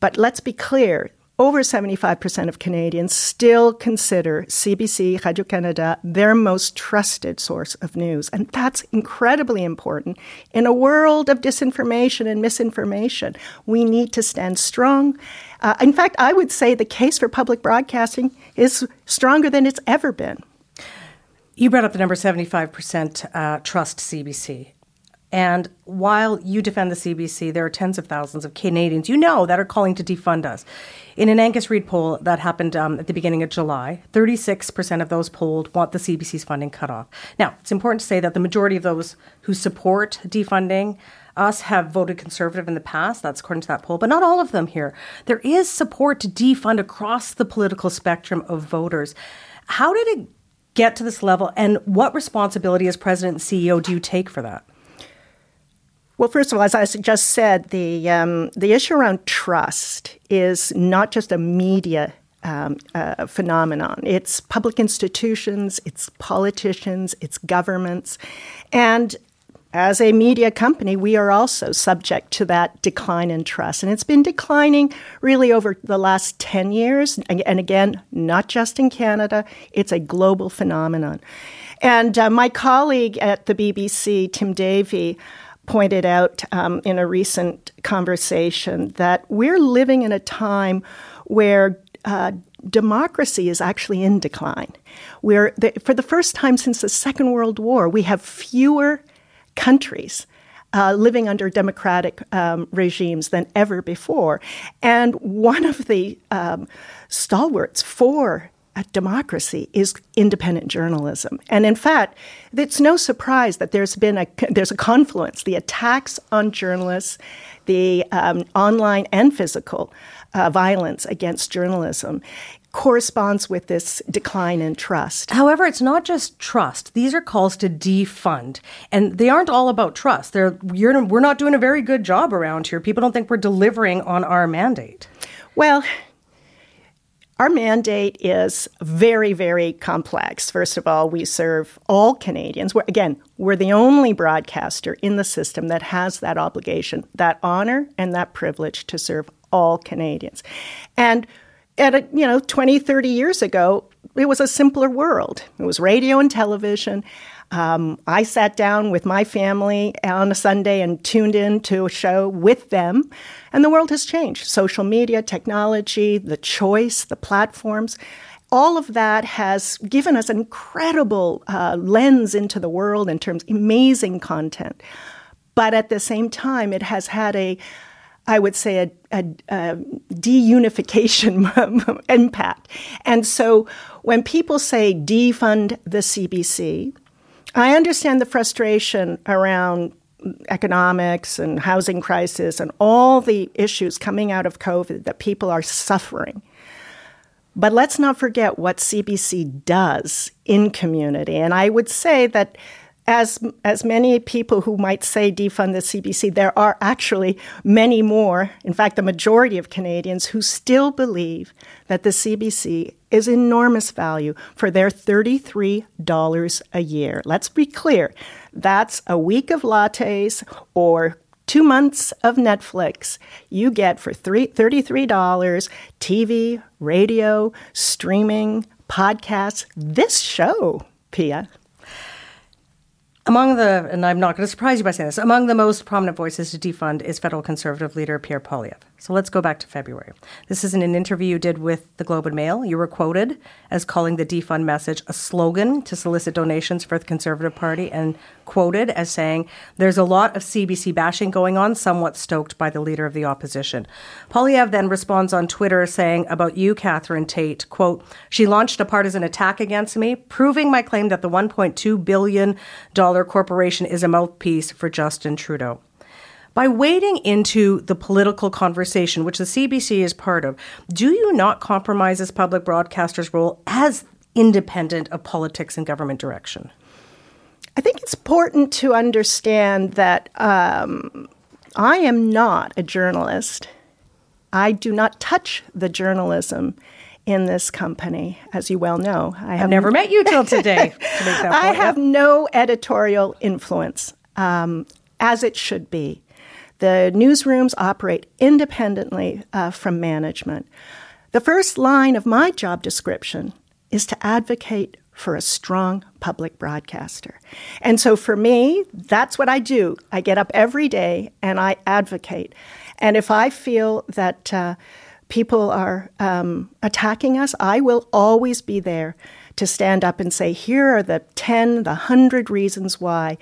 But let's be clear over 75% of Canadians still consider CBC Radio Canada their most trusted source of news. And that's incredibly important. In a world of disinformation and misinformation, we need to stand strong. Uh, in fact, I would say the case for public broadcasting is stronger than it's ever been. You brought up the number 75% uh, trust CBC. And while you defend the CBC, there are tens of thousands of Canadians you know that are calling to defund us. In an Angus Reid poll that happened um, at the beginning of July, 36% of those polled want the CBC's funding cut off. Now, it's important to say that the majority of those who support defunding us have voted conservative in the past. That's according to that poll, but not all of them here. There is support to defund across the political spectrum of voters. How did it get to this level, and what responsibility as president and CEO do you take for that? Well, first of all, as I just said, the um, the issue around trust is not just a media um, uh, phenomenon. It's public institutions, it's politicians, it's governments, and as a media company, we are also subject to that decline in trust. And it's been declining really over the last 10 years. And again, not just in Canada, it's a global phenomenon. And uh, my colleague at the BBC, Tim Davie, pointed out um, in a recent conversation that we're living in a time where uh, democracy is actually in decline. The, for the first time since the Second World War, we have fewer countries. Uh, living under democratic um, regimes than ever before. And one of the um, stalwarts for democracy is independent journalism. And in fact, it's no surprise that there's been a there's a confluence. The attacks on journalists, the um, online and physical uh, violence against journalism corresponds with this decline in trust. However, it's not just trust. These are calls to defund, and they aren't all about trust. They're we're not doing a very good job around here. People don't think we're delivering on our mandate. Well, our mandate is very, very complex. First of all, we serve all Canadians. We're, again, we're the only broadcaster in the system that has that obligation, that honor, and that privilege to serve all Canadians. And at a, you know 20 30 years ago it was a simpler world it was radio and television um, I sat down with my family on a Sunday and tuned in to a show with them, and the world has changed. Social media, technology, the choice, the platforms, all of that has given us an incredible uh, lens into the world in terms of amazing content. But at the same time, it has had a I would say a, a, a deunification <laughs> impact. And so when people say defund the CBC, I understand the frustration around economics and housing crisis and all the issues coming out of COVID that people are suffering. But let's not forget what CBC does in community. And I would say that as as many people who might say defund the CBC, there are actually many more, in fact, the majority of Canadians who still believe that the CBC is enormous value for their $33 a year. Let's be clear. That's a week of lattes or two months of Netflix, you get for three, $33 TV, radio, streaming, podcasts, this show, Piya. Among the, and I'm not going to surprise you by saying this, among the most prominent voices to defund is federal conservative leader Pierre Poilievre. So let's go back to February. This is in an interview you did with the Globe and Mail. You were quoted as calling the defund message a slogan to solicit donations for the Conservative Party and quoted as saying, There's a lot of CBC bashing going on, somewhat stoked by the leader of the opposition. Poilievre then responds on Twitter saying about you, Catherine Tait, quote, She launched a partisan attack against me, proving my claim that the $1.2 billion corporation is a mouthpiece for Justin Trudeau by wading into the political conversation, which the CBC is part of, do you not compromise this public broadcasters' role as independent of politics and government direction? I think it's important to understand that um, I am not a journalist. I do not touch the journalism in this company, as you well know. I have never met you till <laughs> today. To I have no editorial influence, um, as it should be. The newsrooms operate independently uh, from management. The first line of my job description is to advocate for a strong public broadcaster. And so for me, that's what I do. I get up every day and I advocate. And if I feel that uh, people are um, attacking us, I will always be there to stand up and say, here are the 10, the 100 reasons why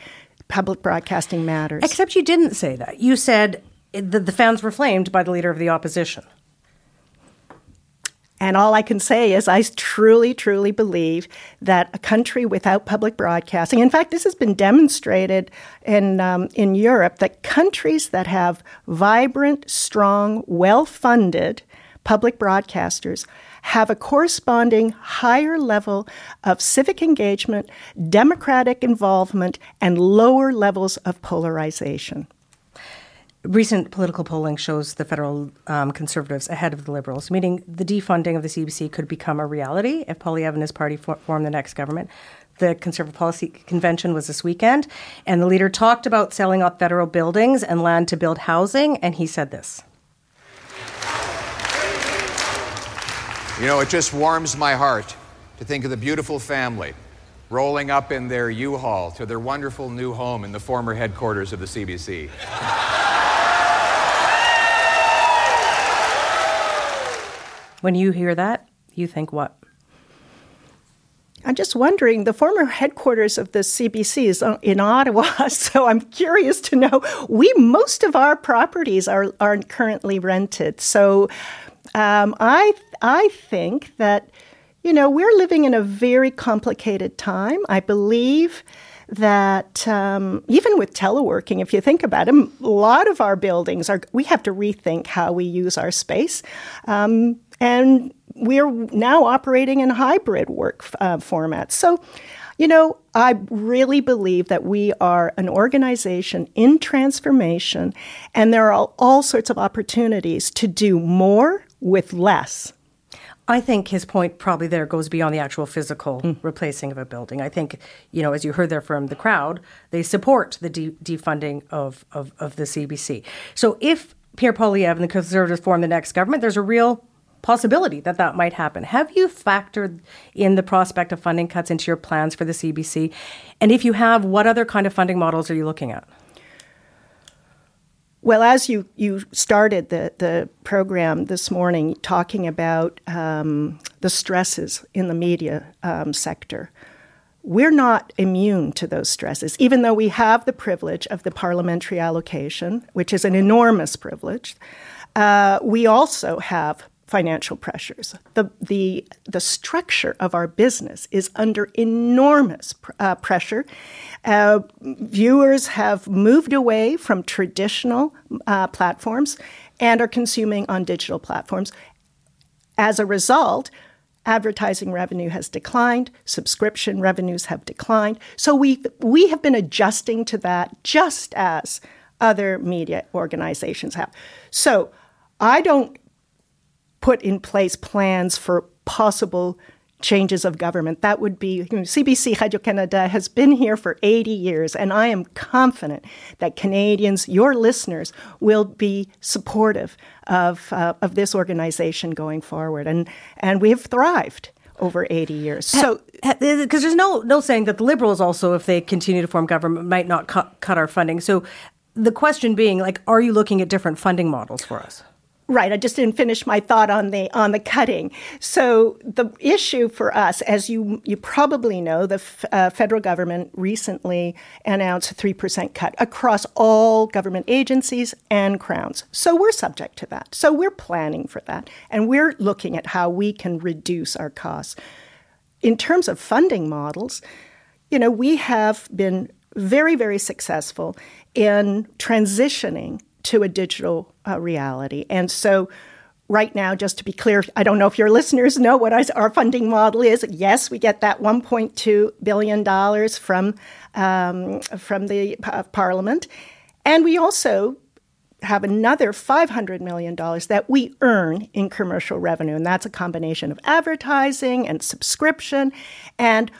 public broadcasting matters. Except you didn't say that. You said that the fans were flamed by the leader of the opposition. And all I can say is, I truly, truly believe that a country without public broadcasting, in fact, this has been demonstrated in, um, in Europe, that countries that have vibrant, strong, well funded public broadcasters have a corresponding higher level of civic engagement, democratic involvement, and lower levels of polarization. Recent political polling shows the federal um, conservatives ahead of the liberals, meaning the defunding of the CBC could become a reality if Poilievre and his party for- form the next government. The Conservative Policy Convention was this weekend, and the leader talked about selling off federal buildings and land to build housing, and he said this. You know, it just warms my heart to think of the beautiful family rolling up in their U Haul to their wonderful new home in the former headquarters of the CBC. <laughs> When you hear that, you think what? I'm just wondering, the former headquarters of the CBC is in Ottawa, <laughs> so I'm curious to know. We most of our properties are aren't currently rented, so um, I I think that you know we're living in a very complicated time. I believe that um, even with teleworking, if you think about it, a lot of our buildings are we have to rethink how we use our space. Um, and we're now operating in hybrid work uh, formats. So, you know, I really believe that we are an organization in transformation, and there are all sorts of opportunities to do more with less. I think his point probably there goes beyond the actual physical mm. replacing of a building. I think, you know, as you heard there from the crowd, they support the de- defunding of, of, of the CBC. So if Pierre Poilievre and the Conservatives form the next government, there's a real possibility that that might happen. Have you factored in the prospect of funding cuts into your plans for the CBC? And if you have, what other kind of funding models are you looking at? Well, as you, you started the, the program this morning talking about um, the stresses in the media um, sector, we're not immune to those stresses, even though we have the privilege of the parliamentary allocation, which is an enormous privilege. Uh, we also have financial pressures. The, the, the structure of our business is under enormous uh, pressure. Uh, viewers have moved away from traditional uh, platforms and are consuming on digital platforms. As a result, advertising revenue has declined, subscription revenues have declined. So we we have been adjusting to that just as other media organizations have. So I don't put in place plans for possible changes of government. That would be you know, CBC Radio Canada has been here for 80 years, and I am confident that Canadians, your listeners, will be supportive of uh, of this organization going forward, and and we have thrived over 80 years. So, because there's no no saying that the Liberals also, if they continue to form government, might not cut cut our funding. So, the question being, like, are you looking at different funding models for us? Right, I just didn't finish my thought on the on the cutting. So the issue for us, as you you probably know, the f- uh, federal government recently announced a three percent cut across all government agencies and crowns. So we're subject to that. So we're planning for that, and we're looking at how we can reduce our costs. In terms of funding models, you know, we have been very very successful in transitioning to a digital uh, reality. And so, right now, just to be clear, I don't know if your listeners know what our funding model is. Yes, we get that $1.2 billion from, um, from the uh, Parliament. And we also have another $500 million that we earn in commercial revenue. And that's a combination of advertising and subscription. And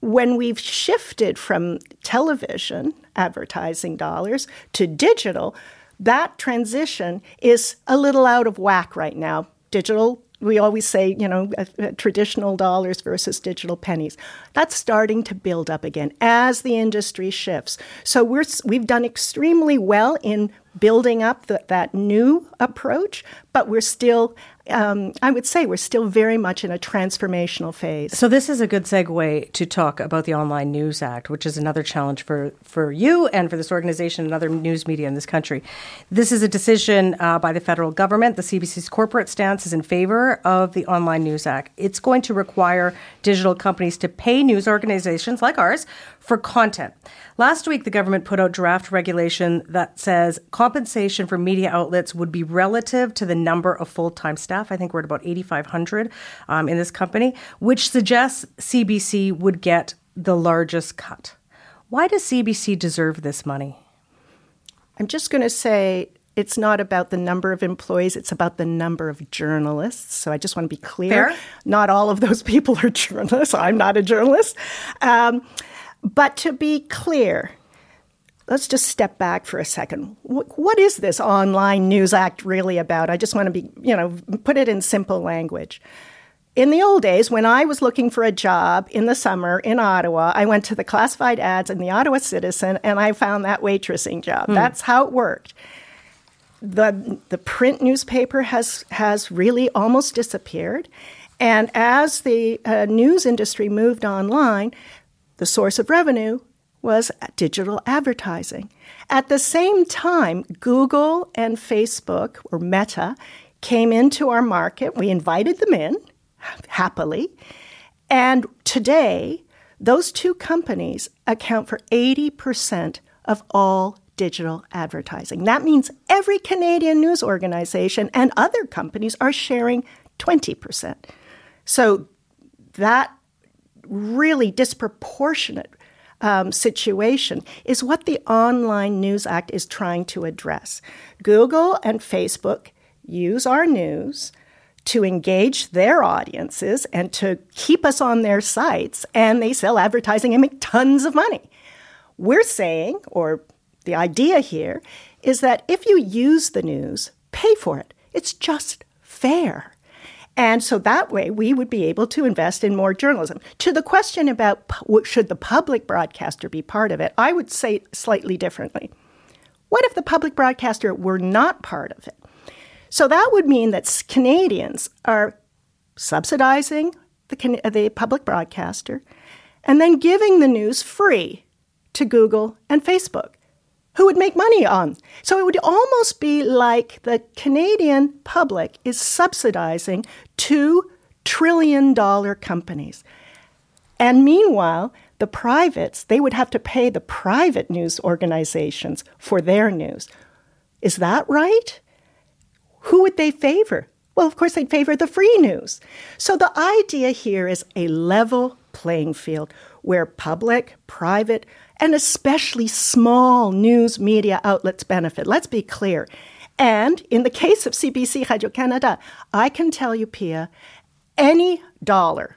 when we've shifted from television advertising dollars to digital, that transition is a little out of whack right now. Digital we always say, you know, uh, uh, traditional dollars versus digital pennies. That's starting to build up again as the industry shifts. So we're we've done extremely well in building up the, that new approach, but we're still um, I would say we're still very much in a transformational phase. So this is a good segue to talk about the Online News Act, which is another challenge for, for you and for this organization and other news media in this country. This is a decision uh, by the federal government. The CBC's corporate stance is in favor of the Online News Act. It's going to require digital companies to pay news organizations like ours for content. Last week, the government put out draft regulation that says compensation for media outlets would be relative to the number of full time staff. I think we're at about 8,500 um, in this company, which suggests CBC would get the largest cut. Why does CBC deserve this money? I'm just going to say it's not about the number of employees, it's about the number of journalists. So I just want to be clear. Fair. Not all of those <laughs> people are journalists. I'm not a journalist. Um, but to be clear, let's just step back for a second. What is this Online News Act really about? I just want to be, you know, put it in simple language. In the old days, when I was looking for a job in the summer in Ottawa, I went to the classified ads in the Ottawa Citizen and I found that waitressing job. Hmm. That's how it worked. The, the print newspaper has, has really almost disappeared. And as the uh, news industry moved online, the source of revenue was digital advertising. At the same time, Google and Facebook, or Meta, came into our market. We invited them in happily. And today, those two companies account for 80% of all digital advertising. That means every Canadian news organization and other companies are sharing 20%. So that really disproportionate um, situation is what the Online News Act is trying to address. Google and Facebook use our news to engage their audiences and to keep us on their sites, and they sell advertising and make tons of money. We're saying, or the idea here, is that if you use the news, pay for it. It's just fair. And so that way we would be able to invest in more journalism. To the question about should the public broadcaster be part of it, I would say slightly differently. What if the public broadcaster were not part of it? So that would mean that Canadians are subsidizing the, uh, the public broadcaster and then giving the news free to Google and Facebook who would make money on. So it would almost be like the Canadian public is subsidizing two trillion dollar companies. And meanwhile, the privates, they would have to pay the private news organizations for their news. Is that right? Who would they favor? Well, of course, they'd favor the free news. So the idea here is a level playing field where public, private, and especially small news media outlets benefit. Let's be clear. And in the case of CBC Radio Canada, I can tell you, Piya, any dollar,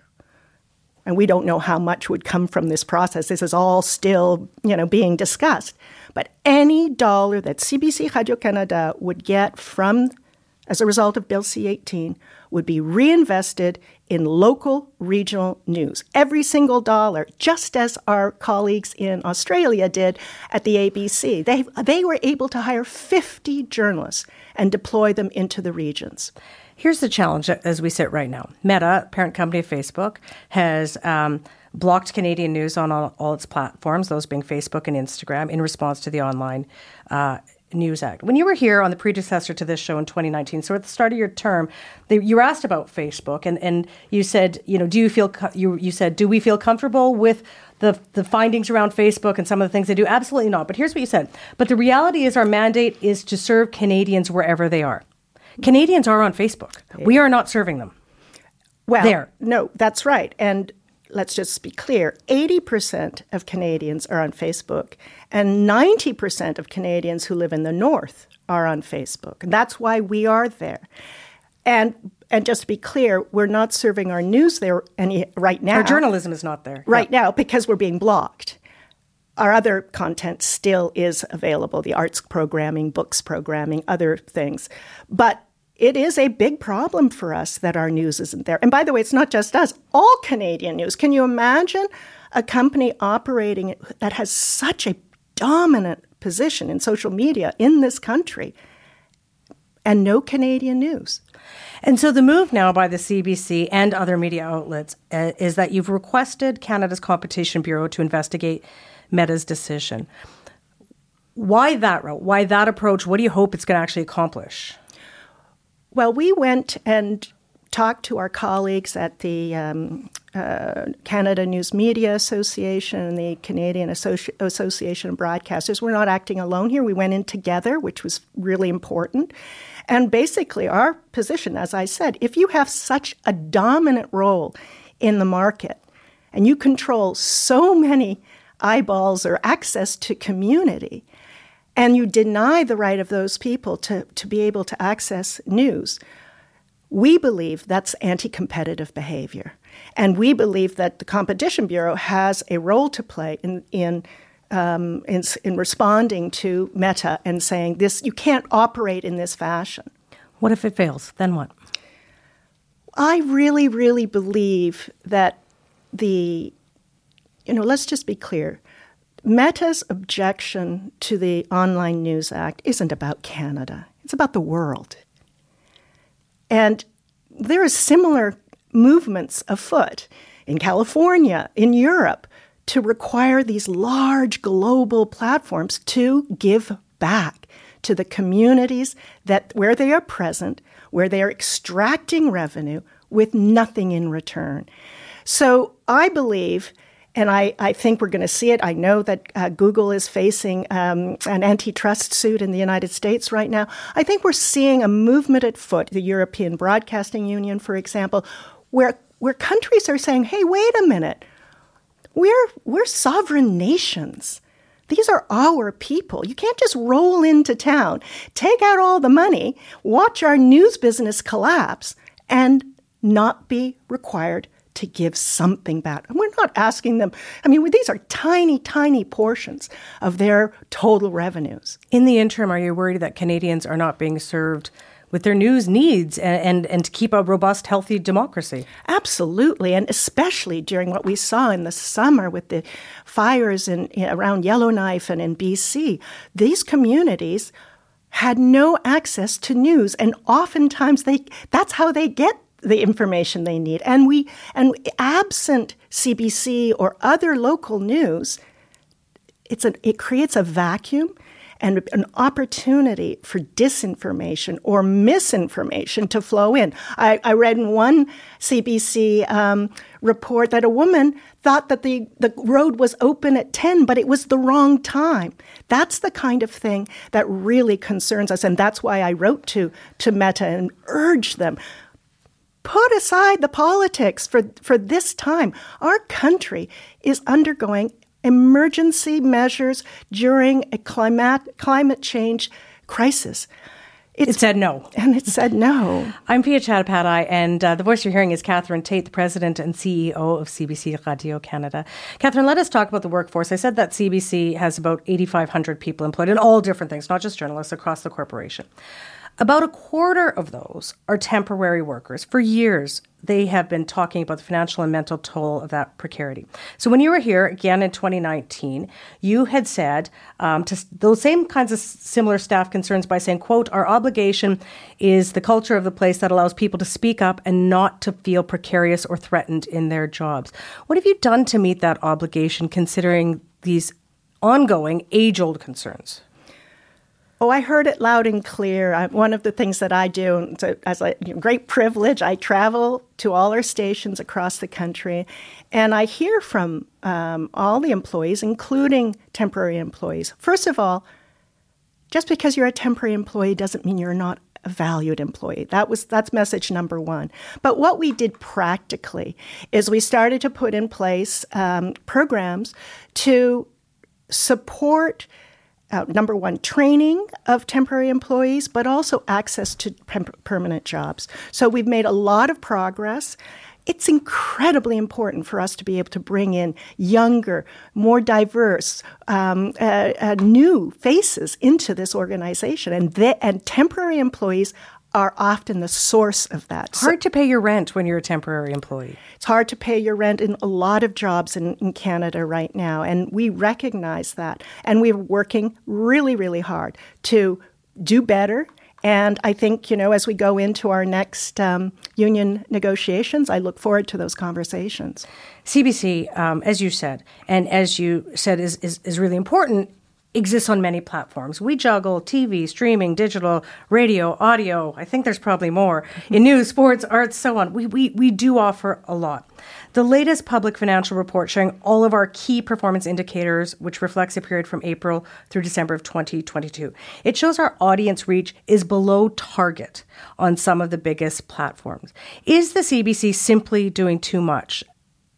and we don't know how much would come from this process. This is all still, you know, being discussed. But any dollar that CBC Radio Canada would get from as a result of Bill C 18 would be reinvested in local regional news. Every single dollar, just as our colleagues in Australia did at the ABC. They, they were able to hire 50 journalists and deploy them into the regions. Here's the challenge as we sit right now Meta, parent company of Facebook, has. Um, blocked Canadian news on all, all, its platforms, those being Facebook and Instagram, in response to the online uh, News Act. When you were here on the predecessor to this show in 2019, so at the start of your term, they, you were asked about Facebook, and, and you said, you know, do you feel you you said, do we feel comfortable with the the findings around Facebook and some of the things they do? Absolutely not. But here's what you said. But the reality is, our mandate is to serve Canadians wherever they are. Canadians are on Facebook. We are not serving them. Well, there. No, that's right. And let's just be clear 80% of Canadians are on Facebook, and 90% of Canadians who live in the North are on Facebook. And that's why we are there. And and just to be clear, we're not serving our news there any right now. Our journalism is not there. Right now because we're being blocked. Our other content still is available, the arts programming, books programming, other things. But it is a big problem for us that our news isn't there. And by the way, it's not just us, all Canadian news. Can you imagine a company operating that has such a dominant position in social media in this country and no Canadian news? And so the move now by the CBC and other media outlets uh, is that you've requested Canada's Competition Bureau to investigate Meta's decision. Why that route? Why that approach? What do you hope it's going to actually accomplish? Well, we went and talked to our colleagues at the um, uh, Canada News Media Association and the Canadian Associ- Association of Broadcasters. We're not acting alone here. We went in together, which was really important. And basically, our position, as I said, if you have such a dominant role in the market and you control so many eyeballs or access to community, and you deny the right of those people to, to be able to access news, we believe that's anti competitive behavior. And we believe that the Competition Bureau has a role to play in, in, um, in, in responding to Meta and saying, this, you can't operate in this fashion. What if it fails? Then what? I really, really believe that the, you know, let's just be clear. Meta's objection to the Online News Act isn't about Canada, it's about the world. And there are similar movements afoot in California, in Europe, to require these large global platforms to give back to the communities that where they are present, where they are extracting revenue with nothing in return. So I believe and I, I think we're going to see it. I know that uh, Google is facing um, an antitrust suit in the United States right now. I think we're seeing a movement at foot, the European Broadcasting Union, for example, where, where countries are saying, hey, wait a minute, we're, we're sovereign nations. These are our people. You can't just roll into town, take out all the money, watch our news business collapse, and not be required to give something back. And we're not asking them, I mean, these are tiny, tiny portions of their total revenues. In the interim, are you worried that Canadians are not being served? with their news needs and, and, and to keep a robust, healthy democracy. Absolutely, and especially during what we saw in the summer with the fires in, in around Yellowknife and in BC. These communities had no access to news, and oftentimes they that's how they get the information they need. And we and absent CBC or other local news, it's a, it creates a vacuum and an opportunity for disinformation or misinformation to flow in. I, I read in one CBC um, report that a woman thought that the, the road was open at 10, but it was the wrong time. That's the kind of thing that really concerns us. And that's why I wrote to, to Meta and urged them put aside the politics for, for this time. Our country is undergoing emergency measures during a climate, climate change crisis. It's, it said no. And it said no. <laughs> I'm Piya Chattopadhyay, and uh, the voice you're hearing is Catherine Tait, the president and CEO of CBC Radio Canada. Catherine, let us talk about the workforce. I said that CBC has about 8,500 people employed in all different things, not just journalists, across the corporation. About a quarter of those are temporary workers. For years, they have been talking about the financial and mental toll of that precarity. So when you were here again in 2019, you had said um, to those same kinds of similar staff concerns by saying, "quote Our obligation is the culture of the place that allows people to speak up and not to feel precarious or threatened in their jobs." What have you done to meet that obligation, considering these ongoing, age-old concerns? Oh, I heard it loud and clear. I, one of the things that I do, as a you know, great privilege, I travel to all our stations across the country, and I hear from um, all the employees, including temporary employees. First of all, just because you're a temporary employee doesn't mean you're not a valued employee. That was that's message number one. But what we did practically is we started to put in place um, programs to support uh, number one, training of temporary employees, but also access to permanent jobs. So we've made a lot of progress. It's incredibly important for us to be able to bring in younger, more diverse, um, uh, uh, new faces into this organization. And, and temporary employees are often the source of that. It's hard to pay your rent when you're a temporary employee. It's hard to pay your rent in a lot of jobs in, in Canada right now, and we recognize that. And we're working really, really hard to do better. And I think, you know, as we go into our next um, union negotiations, I look forward to those conversations. CBC, um, as you said, and as you said, is, is, is really important, exists on many platforms. We juggle TV, streaming, digital, radio, audio. I think there's probably more in news, sports, arts, so on. We, we, we do offer a lot. The latest public financial report showing all of our key performance indicators, which reflects a period from April through December of 2022. It shows our audience reach is below target on some of the biggest platforms. Is the CBC simply doing too much?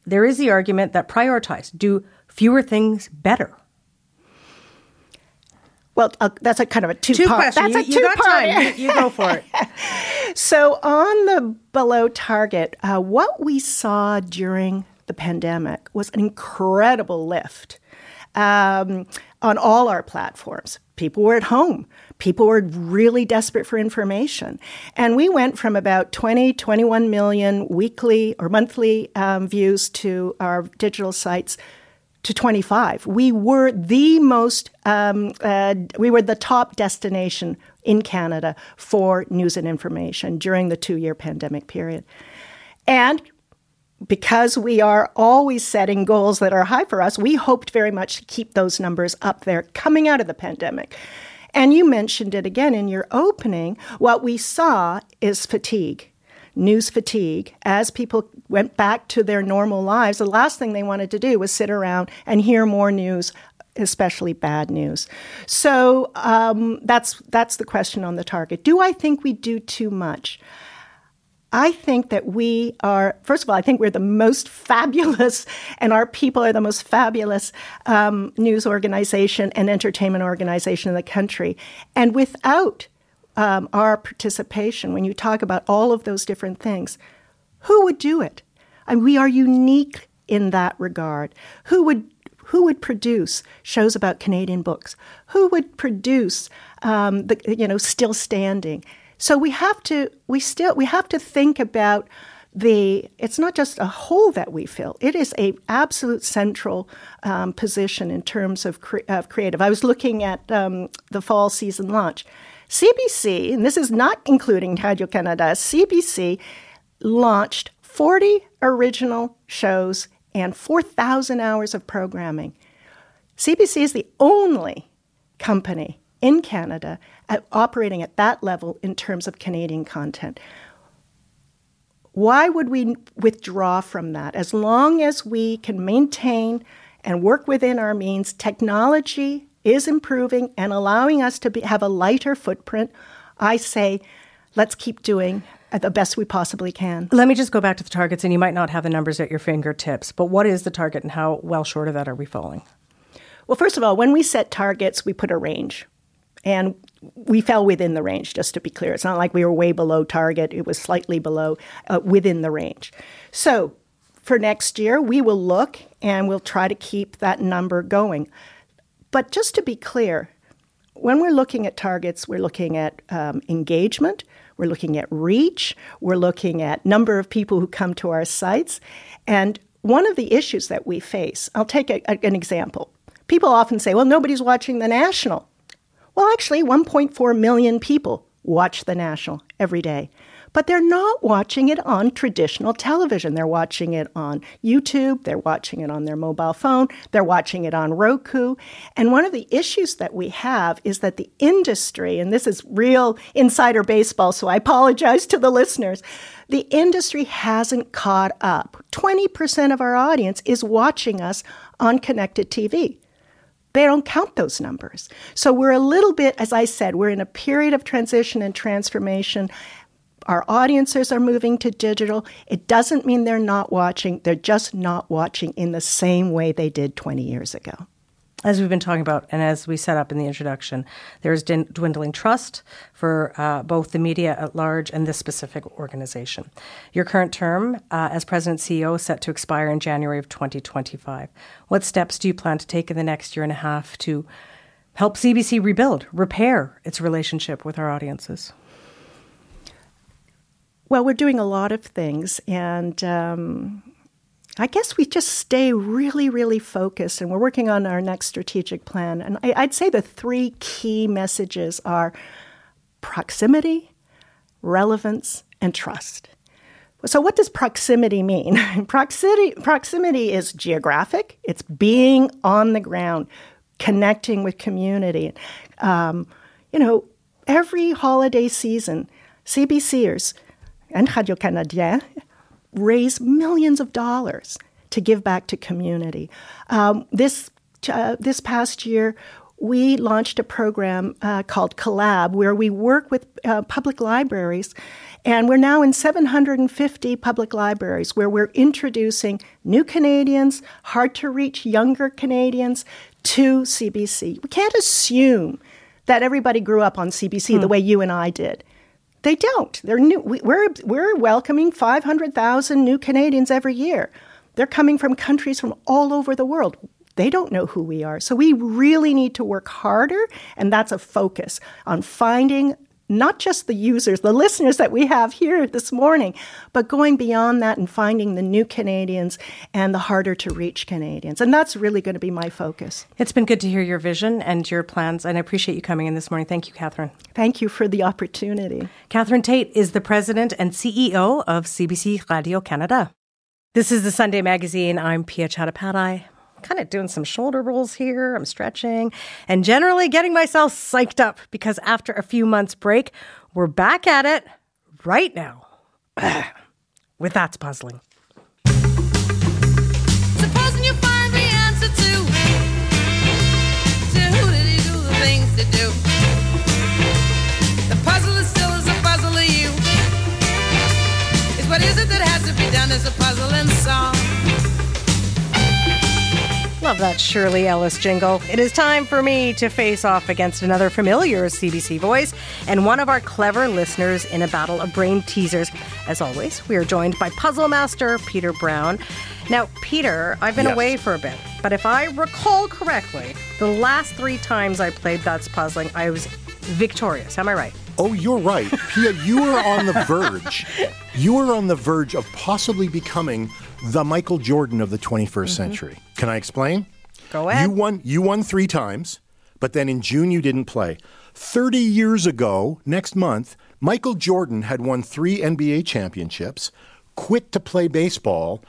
There is the argument that prioritize, do fewer things better. Well, uh, that's a kind of a two, two part. Question. That's you, a two part. time. You, you, go for it. <laughs> <laughs> so on the below target, uh, what we saw during the pandemic was an incredible lift um, on all our platforms. People were at home. People were really desperate for information. And we went from about 20, 21 million weekly or monthly um, views to our digital sites to 25. We were the most, um, uh, we were the top destination in Canada for news and information during the two year pandemic period. And because we are always setting goals that are high for us, we hoped very much to keep those numbers up there coming out of the pandemic. And you mentioned it again in your opening. What we saw is fatigue news fatigue as people went back to their normal lives. The last thing they wanted to do was sit around and hear more news especially bad news. So um, that's that's the question on the target. Do I think we do too much? I think that we are, first of all, I think we're the most <laughs> fabulous, and our people are the most fabulous um, news organization and entertainment organization in the country. And without um, our participation, when you talk about all of those different things, who would do it? And we are unique in that regard. Who would who would produce shows about Canadian books? Who would produce um, the you know still standing? So we have to we still we have to think about the it's not just a hole that we fill it is a absolute central um, position in terms of, cre- of creative i was looking at um, the fall season launch CBC, and this is not including Radio Canada, CBC launched 40 original shows and 4,000 hours of programming. CBC is the only company in Canada at operating at that level in terms of Canadian content. Why would we withdraw from that? As long as we can maintain and work within our means, technology is improving and allowing us to be, have a lighter footprint, I say let's keep doing the best we possibly can. Let me just go back to the targets, and you might not have the numbers at your fingertips, but what is the target and how well short of that are we falling? Well, first of all, when we set targets, we put a range. And we fell within the range, just to be clear. It's not like we were way below target, it was slightly below, uh, within the range. So for next year, we will look and we'll try to keep that number going. But just to be clear, when we're looking at targets, we're looking at um, engagement, we're looking at reach, we're looking at number of people who come to our sites. And one of the issues that we face, I'll take a, a, an example. People often say, well, nobody's watching the national. Well, actually, 1.4 million people watch the national every day but they're not watching it on traditional television. They're watching it on YouTube, they're watching it on their mobile phone, they're watching it on Roku. And one of the issues that we have is that the industry, and this is real insider baseball, so I apologize to the listeners, the industry hasn't caught up. 20% of our audience is watching us on connected TV they don't count those numbers. So we're a little bit, as I said, we're in a period of transition and transformation our audiences are moving to digital. It doesn't mean they're not watching, they're just not watching in the same way they did 20 years ago. As we've been talking about, and as we set up in the introduction, there's dwindling trust for uh, both the media at large and this specific organization. Your current term uh, as president CEO is set to expire in January of 2025. What steps do you plan to take in the next year and a half to help CBC rebuild, repair its relationship with our audiences? Well, we're doing a lot of things, and um, I guess we just stay really, really focused, and we're working on our next strategic plan. And I, I'd say the three key messages are proximity, relevance, and trust. So, what does proximity mean? <laughs> proximity, proximity is geographic, it's being on the ground, connecting with community. Um, you know, every holiday season, CBCers and Radio Canadien raise millions of dollars to give back to community. Um, this uh, this past year, we launched a program uh, called Collab, where we work with uh, public libraries, and we're now in 750 public libraries, where we're introducing new Canadians, hard to reach younger Canadians to CBC. We can't assume that everybody grew up on CBC the way you and I did. They don't. They're new. We, we're we're welcoming 500,000 new Canadians every year. They're coming from countries from all over the world. They don't know who we are. So we really need to work harder, and that's a focus on finding not just the users, the listeners that we have here this morning, but going beyond that and finding the new Canadians and the harder to reach Canadians. And that's really going to be my focus. It's been good to hear your vision and your plans, and I appreciate you coming in this morning. Thank you, Catherine. Thank you for the opportunity. Catherine Tait is the president and CEO of CBC Radio Canada. This is the Sunday Magazine. I'm Piya Chattopadhyay kind of doing some shoulder rolls here. I'm stretching and generally getting myself psyched up because after a few months break, we're back at it right now. <clears throat> With That's Puzzling. Love that Shirley Ellis jingle. It is time for me to face off against another familiar CBC voice and one of our clever listeners in a battle of brain teasers. As always, we are joined by puzzle master Peter Brown. Now, Peter, I've been Yes. away for a bit, but if I recall correctly, the last three times I played That's Puzzling, I was victorious. Am I right? Oh, you're right. Piya, you are on the <laughs> verge. You are on the verge of possibly becoming the Michael Jordan of the 21st mm-hmm. century. Can I explain? Go ahead. You won you won 3 times, but then in June you didn't play. 30 years ago, next month, Michael Jordan had won 3 NBA championships, quit to play baseball,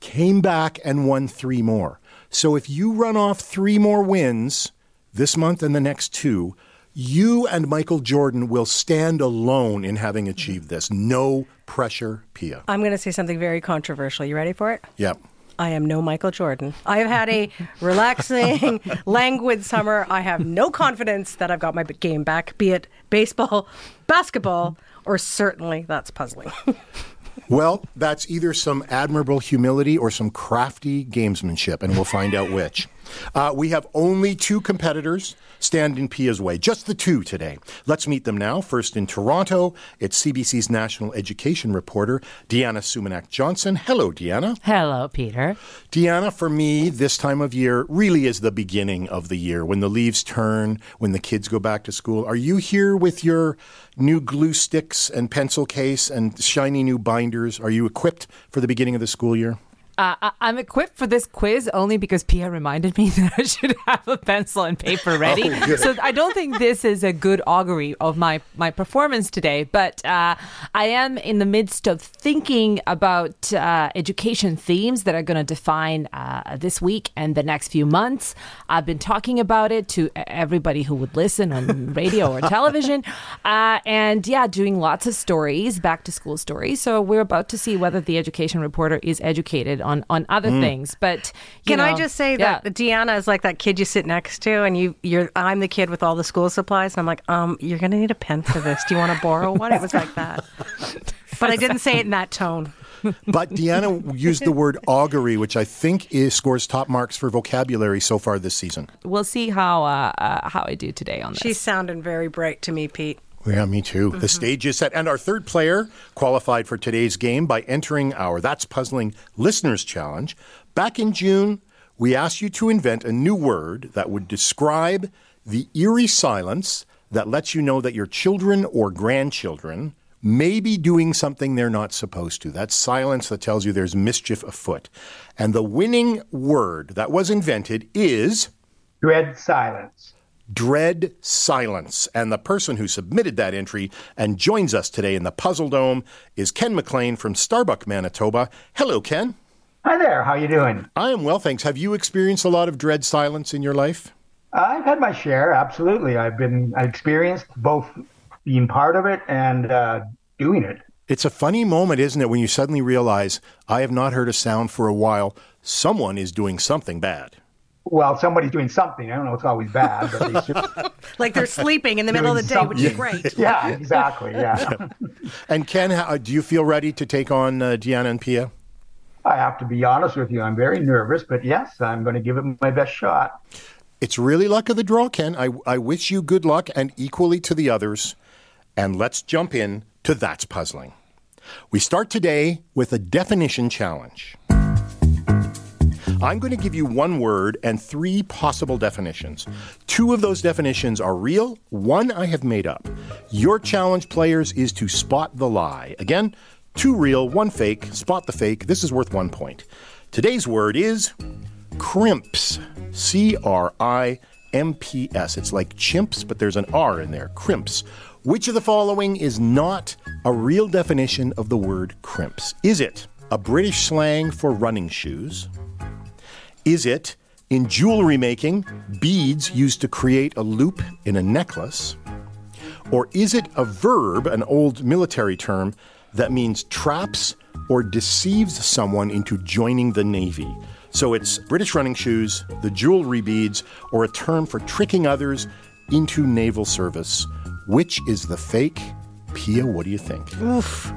came back and won 3 more. So if you run off 3 more wins this month and the next 2, you and Michael Jordan will stand alone in having achieved this. No pressure, Piya. I'm going to say something very controversial. You ready for it? Yep. I am no Michael Jordan. I have had a relaxing, <laughs> languid summer. I have no confidence that I've got my game back, be it baseball, basketball, or certainly that's puzzling. <laughs> Well, that's either some admirable humility or some crafty gamesmanship, and we'll find out which. Uh, we have only two competitors stand in Piya's way, just the two today. Let's meet them now. First in Toronto, it's CBC's national education reporter, Deana Sumanac-Johnson. Hello, Deanna. Hello, Peter. Deanna, for me, this time of year really is the beginning of the year when the leaves turn, when the kids go back to school. Are you here with your new glue sticks and pencil case and shiny new binders? Are you equipped for the beginning of the school year? Uh, I- I'm equipped for this quiz only because Pierre reminded me <laughs> that I should have a pencil and paper ready. Oh, so I don't think this is a good augury of my, my performance today. But uh, I am in the midst of thinking about uh, education themes that are going to define uh, this week and the next few months. I've been talking about it to everybody who would listen on <laughs> radio or television. Uh, and yeah, doing lots of stories, back to school stories. So we're about to see whether the education reporter is educated on, on other Mm. things. But you Can I just say yeah. that Deanna is like that kid you sit next to, and you, you're I'm the kid with all the school supplies, and I'm like, um, you're gonna need a pen for this. Do you want to borrow one? It was like that, <laughs> but I didn't say it in that tone. But Deanna used the word augury, which I think is, scores top marks for vocabulary so far this season. We'll see how uh, uh, how I do today on this. She's sounding very bright to me, Pete. Yeah, me too. The mm-hmm. stage is set. And our third player qualified for today's game by entering our That's Puzzling Listeners Challenge. Back in June, we asked you to invent a new word that would describe the eerie silence that lets you know that your children or grandchildren may be doing something they're not supposed to. That silence that tells you there's mischief afoot. And the winning word that was invented is Dread silence. Dread silence. And the person who submitted that entry and joins us today in the Puzzle Dome is Ken McLean from Starbuck, Manitoba. Hello, Ken. Hi there. How you doing? I am well, thanks. Have you experienced a lot of dread silence in your life? I've had my share. Absolutely. I've been I experienced both being part of it and uh, doing it. It's a funny moment, isn't it, when you suddenly realize I have not heard a sound for a while. Someone is doing something bad. Well, somebody's doing something. I don't know. It's always bad, but they certainly <laughs> Like they're sleeping in the middle of the day, which is great. <laughs> Yeah, exactly. Yeah. And Ken, how, do you feel ready to take on uh, Deanna and Piya? I have to be honest with you. I'm very nervous, but yes, I'm going to give it my best shot. It's really luck of the draw, Ken. I, I wish you good luck and equally to the others. And let's jump in to That's Puzzling. We start today with a definition challenge. I'm going to give you one word and three possible definitions. Two of those definitions are real, one I have made up. Your challenge, players, is to spot the lie. Again, two real, one fake. Spot the fake. This is worth one point. Today's word is crimps. C R I M P S. It's like chimps, but there's an R in there. Crimps. Which of the following is not a real definition of the word crimps? Is it a British slang for running shoes? Is it, in jewelry making, beads used to create a loop in a necklace? Or is it a verb, an old military term, that means traps or deceives someone into joining the Navy? So it's British running shoes, the jewelry beads, or a term for tricking others into naval service. Which is the fake? Piya, what do you think? Oof.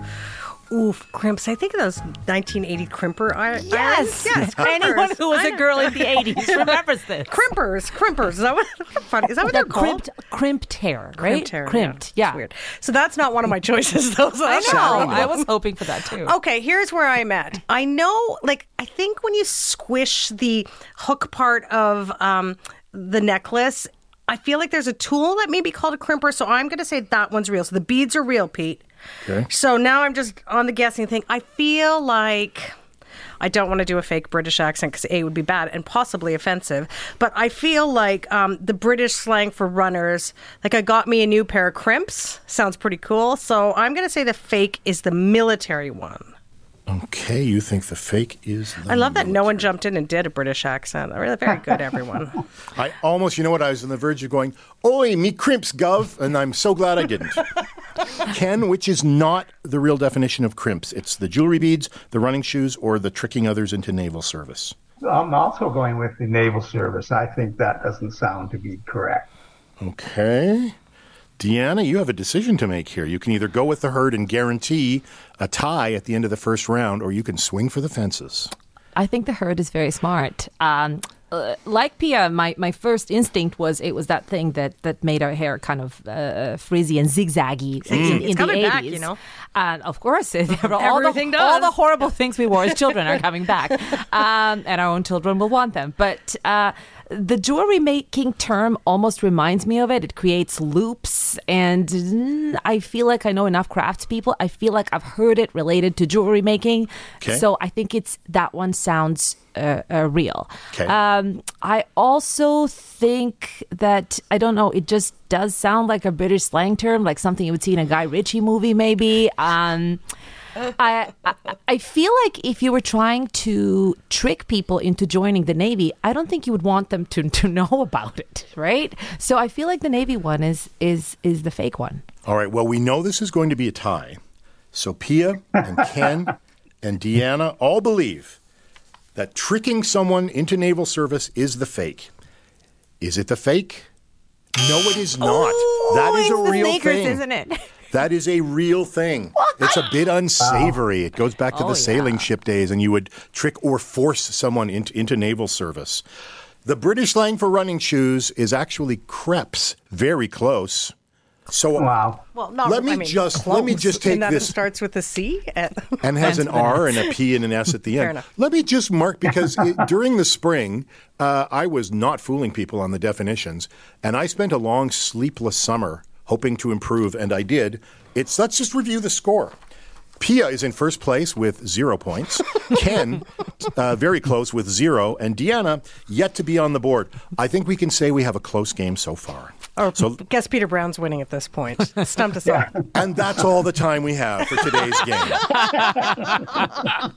Oof, crimps. I think of those 1980 crimper. I, Yes. yes. Anyone who was a girl in the 80s <laughs> remembers this. Crimpers, crimpers. Is that <laughs> what? Funny. Is that what The they're called? crimped, crimped hair, right? Crimped hair, Crimped, yeah. yeah. Weird. So that's not one of my choices, <laughs> though. So I know. I was hoping for that too. Okay, here's where I'm at. I know, like, I think when you squish the hook part of um, the necklace, I feel like there's a tool that may be called a crimper. So I'm going to say that one's real. So the beads are real, Pete. Okay. So now I'm just on the guessing thing. I feel like. I don't want to do a fake British accent because A would be bad and possibly offensive. But I feel like um, the British slang for runners, like I got me a new pair of crimps, sounds pretty cool. So I'm going to say the fake is the military one. Okay, you think the fake is the I love that no one jumped in and did a British accent. Really very good, everyone. <laughs> I almost, you know what, I was on the verge of going, Oi, me crimps, gov, and I'm so glad I didn't. <laughs> Ken, which is not the real definition of crimps? It's the jewelry beads, the running shoes, or the tricking others into naval service. I'm also going with the naval service. I think that doesn't sound to be correct. Okay. Deanna, you have a decision to make here. You can either go with the herd and guarantee a tie at the end of the first round, or you can swing for the fences. I think the herd is very smart. Um, uh, like Piya, my, my first instinct was it was that thing that, that made our hair kind of uh, frizzy and zigzaggy in, in It's the 80s. back, you know. And of course, <laughs> all, the, all the horrible things we wore as children are <laughs> coming back. Um, and our own children will want them. But uh, the jewelry making term almost reminds me of it. It creates loops, and I feel like I know enough craftspeople. I feel like I've heard it related to jewelry making. Okay. So I think it's that one sounds uh, uh, real. Okay. Um, I also think that I don't know. It just does sound like a British slang term, like something you would see in a Guy Ritchie movie, maybe. Um, I, I I feel like if you were trying to trick people into joining the Navy, I don't think you would want them to, to know about it, right? So I feel like the Navy one is is is the fake one. All right, well, we know this is going to be a tie. So Piya and Ken and Deanna all believe that tricking someone into naval service is the fake. Is it the fake? No, it is not. that is a real thing. isn't it? That is a real thing. It's a bit unsavory. It goes back to Oh, the sailing yeah. ship days, and you would trick or force someone into, into naval service. The British slang for running shoes is actually crepes. Very close. So Wow. Well, not let me I mean, just let me just take and that this starts with a C. And <laughs> and has an Depends on the R and a P and an S at the end. enough. Let me just mark because it, during the spring, uh, I was not fooling people on the definitions, and I spent a long sleepless summer hoping to improve, and I did. It's let's just review the score. Piya is in first place with zero points. <laughs> Ken, uh, very close with zero, and Deanna yet to be on the board. I think we can say we have a close game so far. Or So- guess Peter Brown's winning at this point. Stumped us all. <laughs> And that's all the time we have for today's game. <laughs>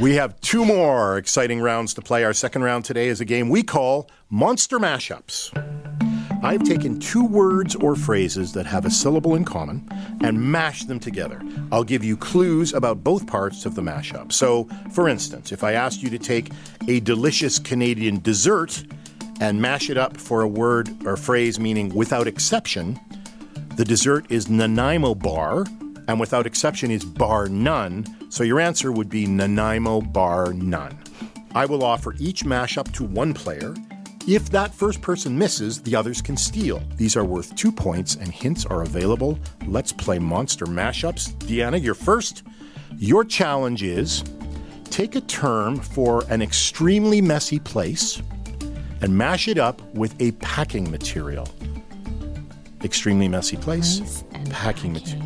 We have two more exciting rounds to play. Our second round today is a game we call Monster Mashups. I've taken two words or phrases that have a syllable in common and mashed them together. I'll give you clues about both parts of the mashup. So, for instance, if I asked you to take a delicious Canadian dessert and mash it up for a word or phrase meaning without exception, the dessert is Nanaimo bar, and without exception is bar none. So your answer would be Nanaimo bar none. I will offer each mashup to one player. If that first person misses, the others can steal. These are worth two points, and hints are available. Let's play monster mashups. Deanna, you're first. Your challenge is take a term for an extremely messy place and mash it up with a packing material. Extremely messy place, packing, mate-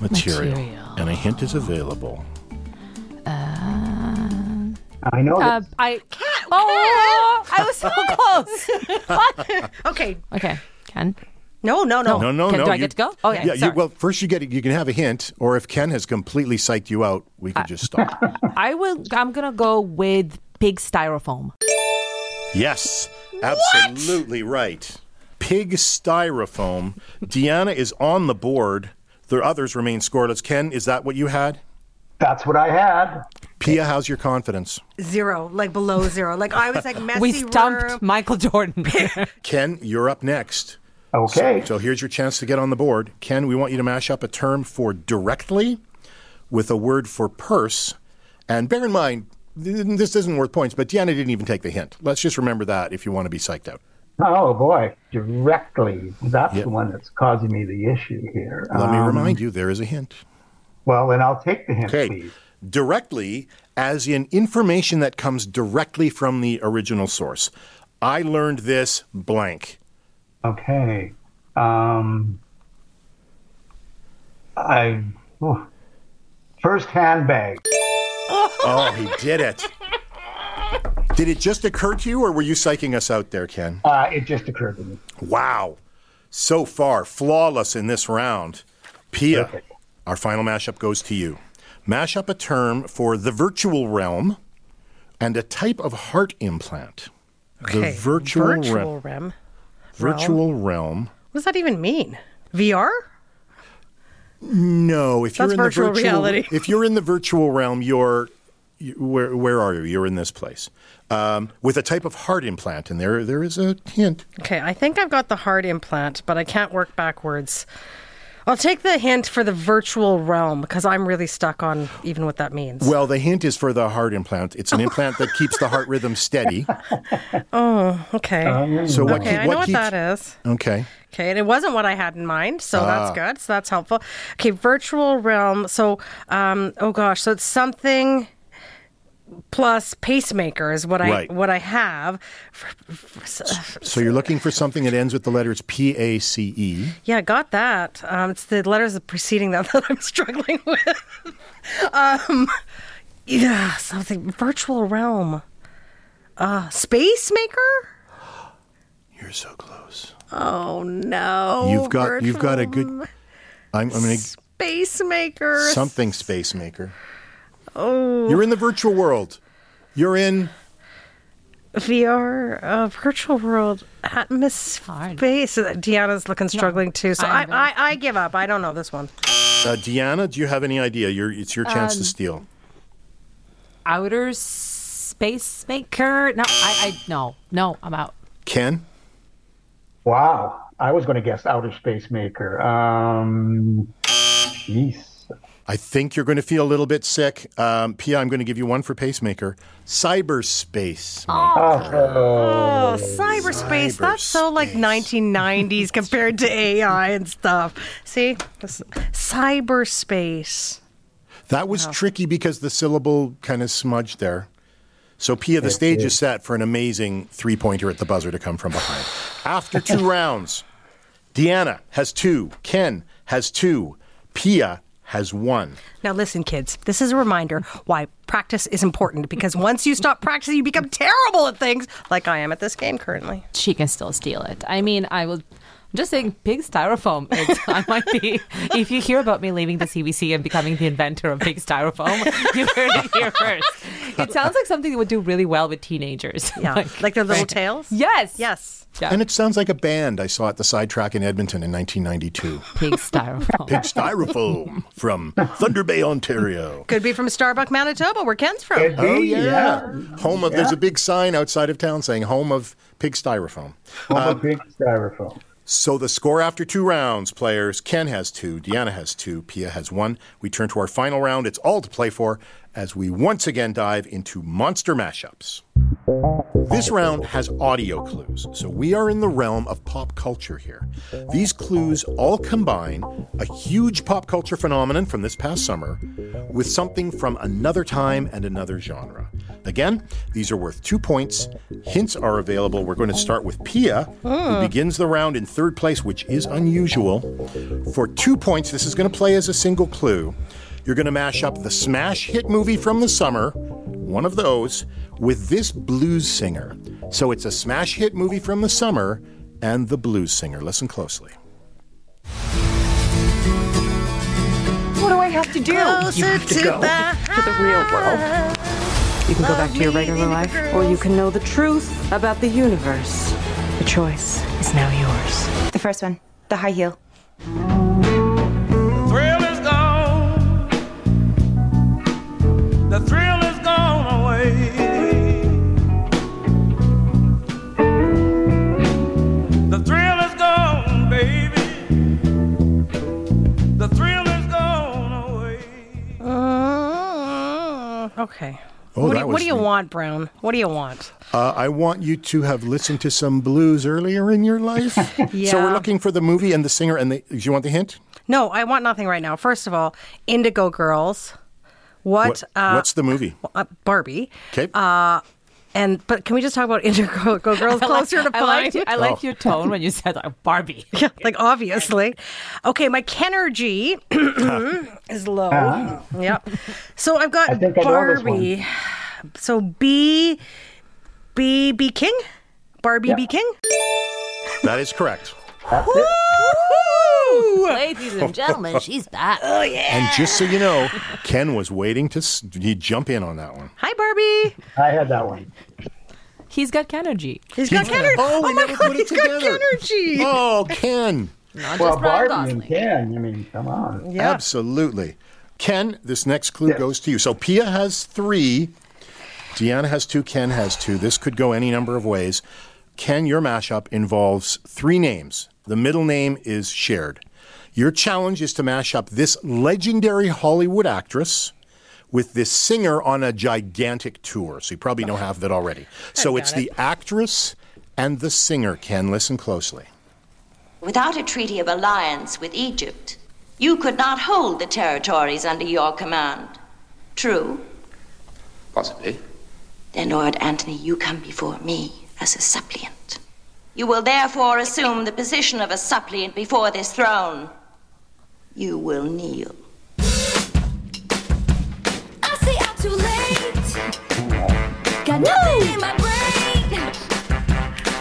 material. material. And a hint is available. I know Uh, that I Oh, I was so <laughs> close. What? <laughs> Okay. Okay, Ken. No, no, no. No, no, Ken, no. do I you- get to go? Okay, yeah, you, well, first you get you can have a hint, or if Ken has completely psyched you out, we could just stop. <laughs> I will. I'm gonna go with pig styrofoam. yes, absolutely right. Pig styrofoam. Deanna is on the board. The others remain scoreless. Ken, is that what you had? that's what I had. Piya, how's your confidence? Zero, like below zero. Like I was like <laughs> messy We stumped room. Michael Jordan. <laughs> Ken, you're up next. Okay. So here's your chance to get on the board. Ken, we want you to mash up a term for directly with a word for purse. And bear in mind, this isn't worth points, but Deanna didn't even take the hint. Let's just remember that if you want to be psyched out. Oh boy, directly. That's Yep. the one that's causing me the issue here. Let me Um, remind you, there is a hint. Well, then I'll take the hint, Okay. please. Directly, as in information that comes directly from the original source. I learned this blank. Okay. Um, I oh, first handbag. Oh, he did it. Did it just occur to you, or were you psyching us out there, Ken? Uh, it just occurred to me. Wow. So far, flawless in this round. Piya, Perfect. our final mashup goes to you. Mash up a term for the virtual realm and a type of heart implant. Okay, The virtual, virtual realm. realm. Virtual realm. What does that even mean? VR? No, if That's you're in virtual the virtual reality. <laughs> if you're in the virtual realm, you're you, where where are you? You're in this place um, with a type of heart implant, and there there is a hint. Okay, I think I've got the heart implant, but I can't work backwards. I'll take the hint for the virtual realm because I'm really stuck on even what that means. Well, the hint is for the heart implant. It's an implant that keeps the heart rhythm steady. <laughs> Oh, okay. So what? okay, keep- I know what what keeps? that is. Okay. Okay, and it wasn't what I had in mind, so Ah. that's good. So that's helpful. Okay, virtual realm. So, um, oh gosh, so it's something plus pacemaker is what I Right. what I have. So you're looking for something that ends with the letters P A C E. Yeah, got that. Um, it's the letters preceding that <laughs> that I'm struggling <laughs> with. um, yeah, something virtual realm. Uh, space maker. You're so close. Oh no! you've got you've got a good. I'm, I'm gonna space maker. something space maker. Oh, You're in the virtual world. You're in. VR, uh, virtual world, atmosphere. Space. Deanna's looking struggling too, so I, I'm I, I give up. I don't know this one. Uh, Deanna, do you have any idea? You're, it's your chance to Um, steal. Outer space maker. No, I, I no, no, I'm out. Ken? Wow. I was going to guess outer space maker. Um, jeez. I think you're going to feel a little bit sick. Um, Piya, I'm going to give you one for pacemaker. Cyberspace. Oh, cyberspace. That's so like 1990s <laughs> compared to AI and stuff. See, cyberspace. That was tricky because the syllable kind of smudged there. So, Piya, the stage is set for an amazing three pointer at the buzzer to come from behind. After two <laughs> rounds, Deanna has two. Ken has two. Piya has won. Now, listen, kids, this is a reminder why practice is important because once you stop practicing, you become terrible at things like I am at this game currently. She can still steal it. I mean, I will. I'm just saying, pig styrofoam. It's, I might be. If you hear about me leaving the CBC and becoming the inventor of pig styrofoam, <laughs> you heard it here first. It sounds like something that would do really well with teenagers. Yeah, <laughs> like, their little tails. Yes. Yes. Yeah. And it sounds like a band I saw at the sidetrack in Edmonton in 1992. Pig styrofoam. Pig Styrofoam from Thunder Bay, Ontario. Could be from Starbuck, Manitoba, where Ken's from. Could Oh yeah. home of. There's a big sign outside of town saying "Home of Pig Styrofoam." Home Uh, of pig styrofoam. So the score after two rounds, players: Ken has two, Deanna has two, Piya has one. We turn to our final round. It's all to play for as we once again dive into monster mashups. This round has audio clues, so we are in the realm of pop culture here. These clues all combine a huge pop culture phenomenon from this past summer with something from another time and another genre. Again, these are worth two points. Hints are available. We're going to start with Piya, who hmm. begins the round in third place, which is unusual. For two points, this is going to play as a single clue. You're going to mash up the smash hit movie from the summer, one of those, with this blues singer. So it's a smash hit movie from the summer and the blues singer. Listen closely. What do I have to do? Closer you have to, to go the to the real world. You can go back to your regular life, or you can know the truth about the universe. The choice is now yours. The first one, the high heel. The thrill is gone away. The thrill is gone, baby. The thrill is gone away. Uh, okay. Oh, what, do that you, was what do you the- want, Brown? What do you want? Uh, I want you to have listened to some blues earlier in your life. <laughs> yeah. So we're looking for the movie and the singer. And the, do you want the hint? No, I want nothing right now. First of all, Indigo Girls. What? What- uh, what's the movie? <laughs> uh, Barbie. Okay. Uh, and but can we just talk about <laughs> Indigo Girls <laughs> I like- closer to I five? liked, I liked your tone when you said like, Barbie. Yeah, like obviously. Okay, my Kenergy <coughs> is low. Ah. Yep. So I've got I I Barbie. So B B B King? Barbie B King? That is correct. Woo! Ladies and gentlemen, she's back. Oh yeah. And just so you know, Ken was waiting to s- he'd jump in on that one. Hi Barbie. I had that one. He's got Kenergy. He's got Kenergy. Oh, we oh my never god, put it he's got together. Kenergy. Oh, Ken. Not well, just Ryan Barbie and Gosling. Ken. I mean, come on. Yeah. Absolutely. Ken, this next clue Yes. goes to you. So Piya has three. Deana has two. Ken has two. This could go any number of ways. Ken, your mashup involves three names. The middle name is shared. Your challenge is to mash up this legendary Hollywood actress with this singer on a gigantic tour. So you probably know half of it already. <laughs> So it's it. the actress and the singer. Ken, listen closely. Without a treaty of alliance with Egypt, you could not hold the territories under your command. True? Possibly. Then, Lord Antony, you come before me as a suppliant. You will therefore assume the position of a suppliant before this throne. You will kneel. I say I'm too late. Got nothing in my brain.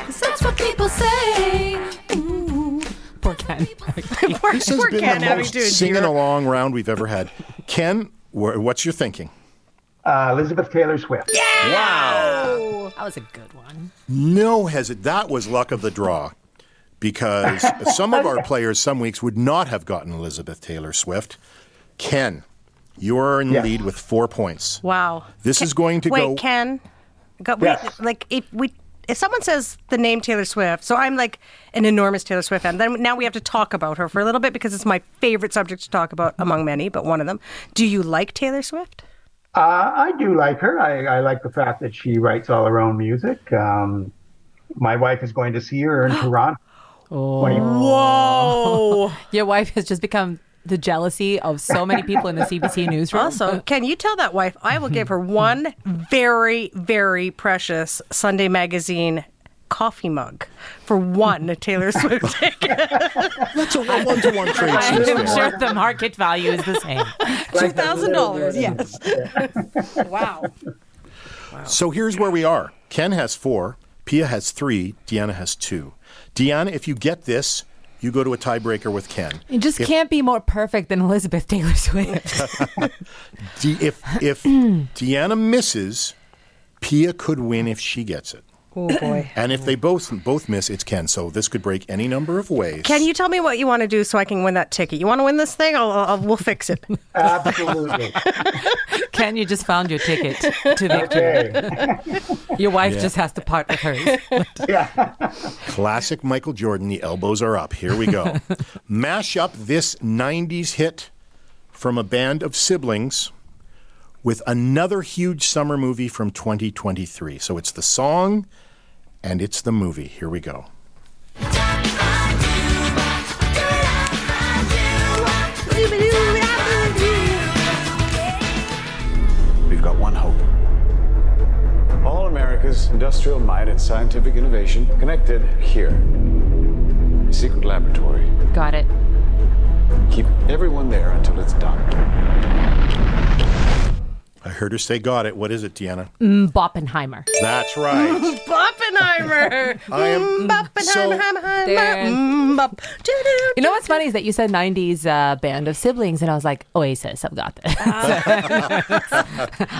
'Cause That's what people say. Ooh. Poor Ken. <laughs> This has Poor been Ken the having most singing endure. along round we've ever had. Ken, wh- what's your thinking? Uh, Elizabeth Taylor Swift. Wow. That was a good one. No hesit. That was luck of the draw. Because <laughs> some of our players some weeks would not have gotten Elizabeth Taylor Swift. Ken, you're in the Yes. lead with four points. Wow. This is going to Wait, go. Ken. Got, wait, Yes. like if we if someone says the name Taylor Swift, so I'm like an enormous Taylor Swift fan. Then now we have to talk about her for a little bit because it's my favorite subject to talk about among many, but one of them. Do you like Taylor Swift? Uh, I do like her. I, I like the fact that she writes all her own music. Um, my wife is going to see her in <gasps> Toronto. Whoa! <laughs> Your wife has just become the jealousy of so many people in the CBC <laughs> newsroom. Also, can you tell that wife I will give her <laughs> one very, very precious Sunday magazine coffee mug for one Taylor <laughs> Swift ticket. That's a one to one trade. I'm seems sure the market value is the same. <laughs> Two thousand dollars. Yes. <laughs> wow. wow. So here's where we are. Ken has four, Piya has three, Deana has two. Deana, if you get this, you go to a tiebreaker with Ken. It just If- can't be more perfect than Elizabeth Taylor Swift. De- if if <clears throat> Deana misses, Piya could win if she gets it. Oh boy. <clears throat> And if they both both miss, it's Ken. So this could break any number of ways. Can you tell me what you want to do so I can win that ticket? You want to win this thing? I'll, I'll, we'll fix it. <laughs> Absolutely. <laughs> Ken, you just found your ticket to victory. <laughs> Your wife Yeah. just has to part with hers. Classic Michael Jordan. The elbows are up. Here we go. Mash up this '90s hit from a band of siblings with another huge summer movie from 2023. So it's the song and it's the movie. Here we go. We've got one hope. All America's industrial might and scientific innovation connected here. A secret laboratory. Got it. Keep everyone there until it's done. I heard her say, "Got it." What is it, Deana? Mm, Boppenheimer. That's right. <laughs> Boppenheimer. <laughs> I am Mm, Boppenheimer. There. Mm, You know what's funny is that you said 90s uh, band of siblings, and I was like, Oasis, I've got this. <laughs>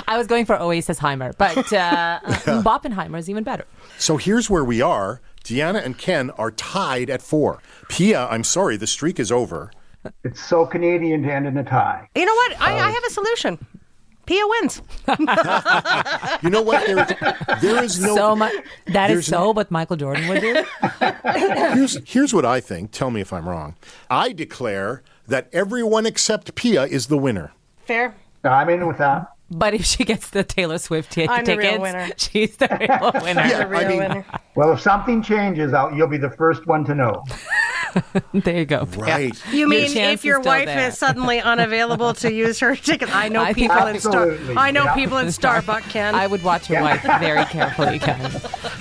I was going for Oasis Heimer, but uh, uh, Boppenheimer is even better. So here's where we are. Deana and Ken are tied at four. Piya, I'm sorry, the streak is over. It's so Canadian to end in a tie. You know what? I, I have a solution. Piya wins. You know what? There, there is no. so much. That is there's so but Michael Jordan would do. <laughs> here's, here's what I think. Tell me if I'm wrong. I declare that everyone except Piya is the winner. Fair. I'm in with that. But if she gets the Taylor Swift t- I'm the real winner. <laughs> she's the real <laughs> winner. Yeah, The real I mean, winner. Well, if something changes, I'll, you'll be the first one to know. <laughs> There you go. Right. You mean chance if your still wife there. is suddenly unavailable to use her ticket? I know I think people in Star. Absolutely, I know yeah. people in Starbucks can. I would watch your wife very carefully, Ken.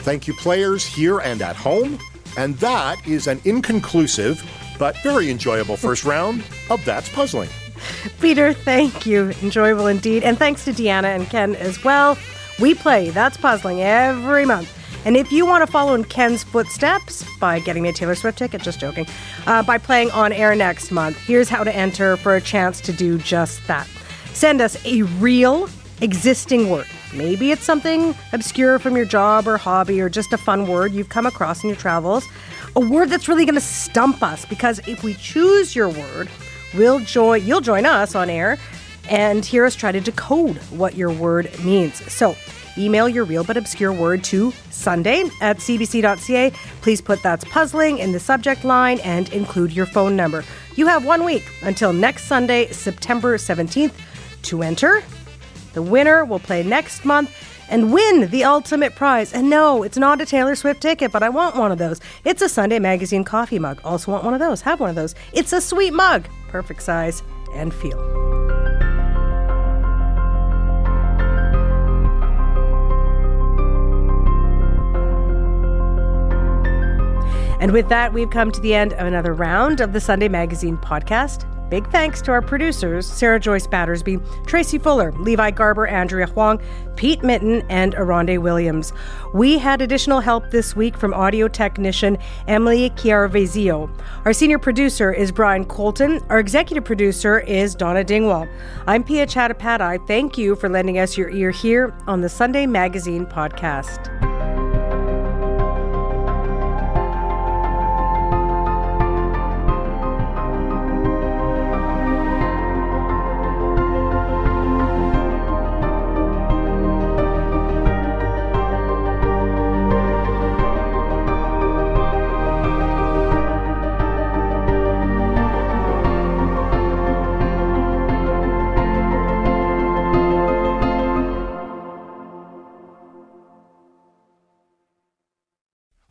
Thank you, players here and at home. And that is an inconclusive but very enjoyable first round of That's Puzzling. Peter, thank you. Enjoyable indeed. And thanks to Deana and Ken as well. We play That's Puzzling every month. And if you want to follow in Ken's footsteps by getting me a Taylor Swift ticket, just joking, uh, by playing on air next month, here's how to enter for a chance to do just that. Send us a real existing word. Maybe it's something obscure from your job or hobby or just a fun word you've come across in your travels. A word that's really going to stump us because if we choose your word, we'll join you'll join us on air and hear us try to decode what your word means. So, email your real but obscure word to Sunday at cbc.ca. Please put that's puzzling in the subject line and include your phone number. You have one week until next Sunday, September 17th to enter. The winner will play next month and win the ultimate prize. And no, it's not a Taylor Swift ticket, but I want one of those. It's a Sunday Magazine coffee mug. Also want one of those. Have one of those. It's a sweet mug. Perfect size and feel. And with that, we've come to the end of another round of the Sunday Magazine podcast. Big thanks to our producers, Sarah Joyce Battersby, Tracy Fuller, Levi Garber, Andrea Huang, Pete Mitten, and Aronde Williams. We had additional help this week from audio technician Emily Chiaravezio. Our senior producer is Brian Colton. Our executive producer is Donna Dingwall. I'm Piya Chattopadhyay. Thank you for lending us your ear here on the Sunday Magazine podcast.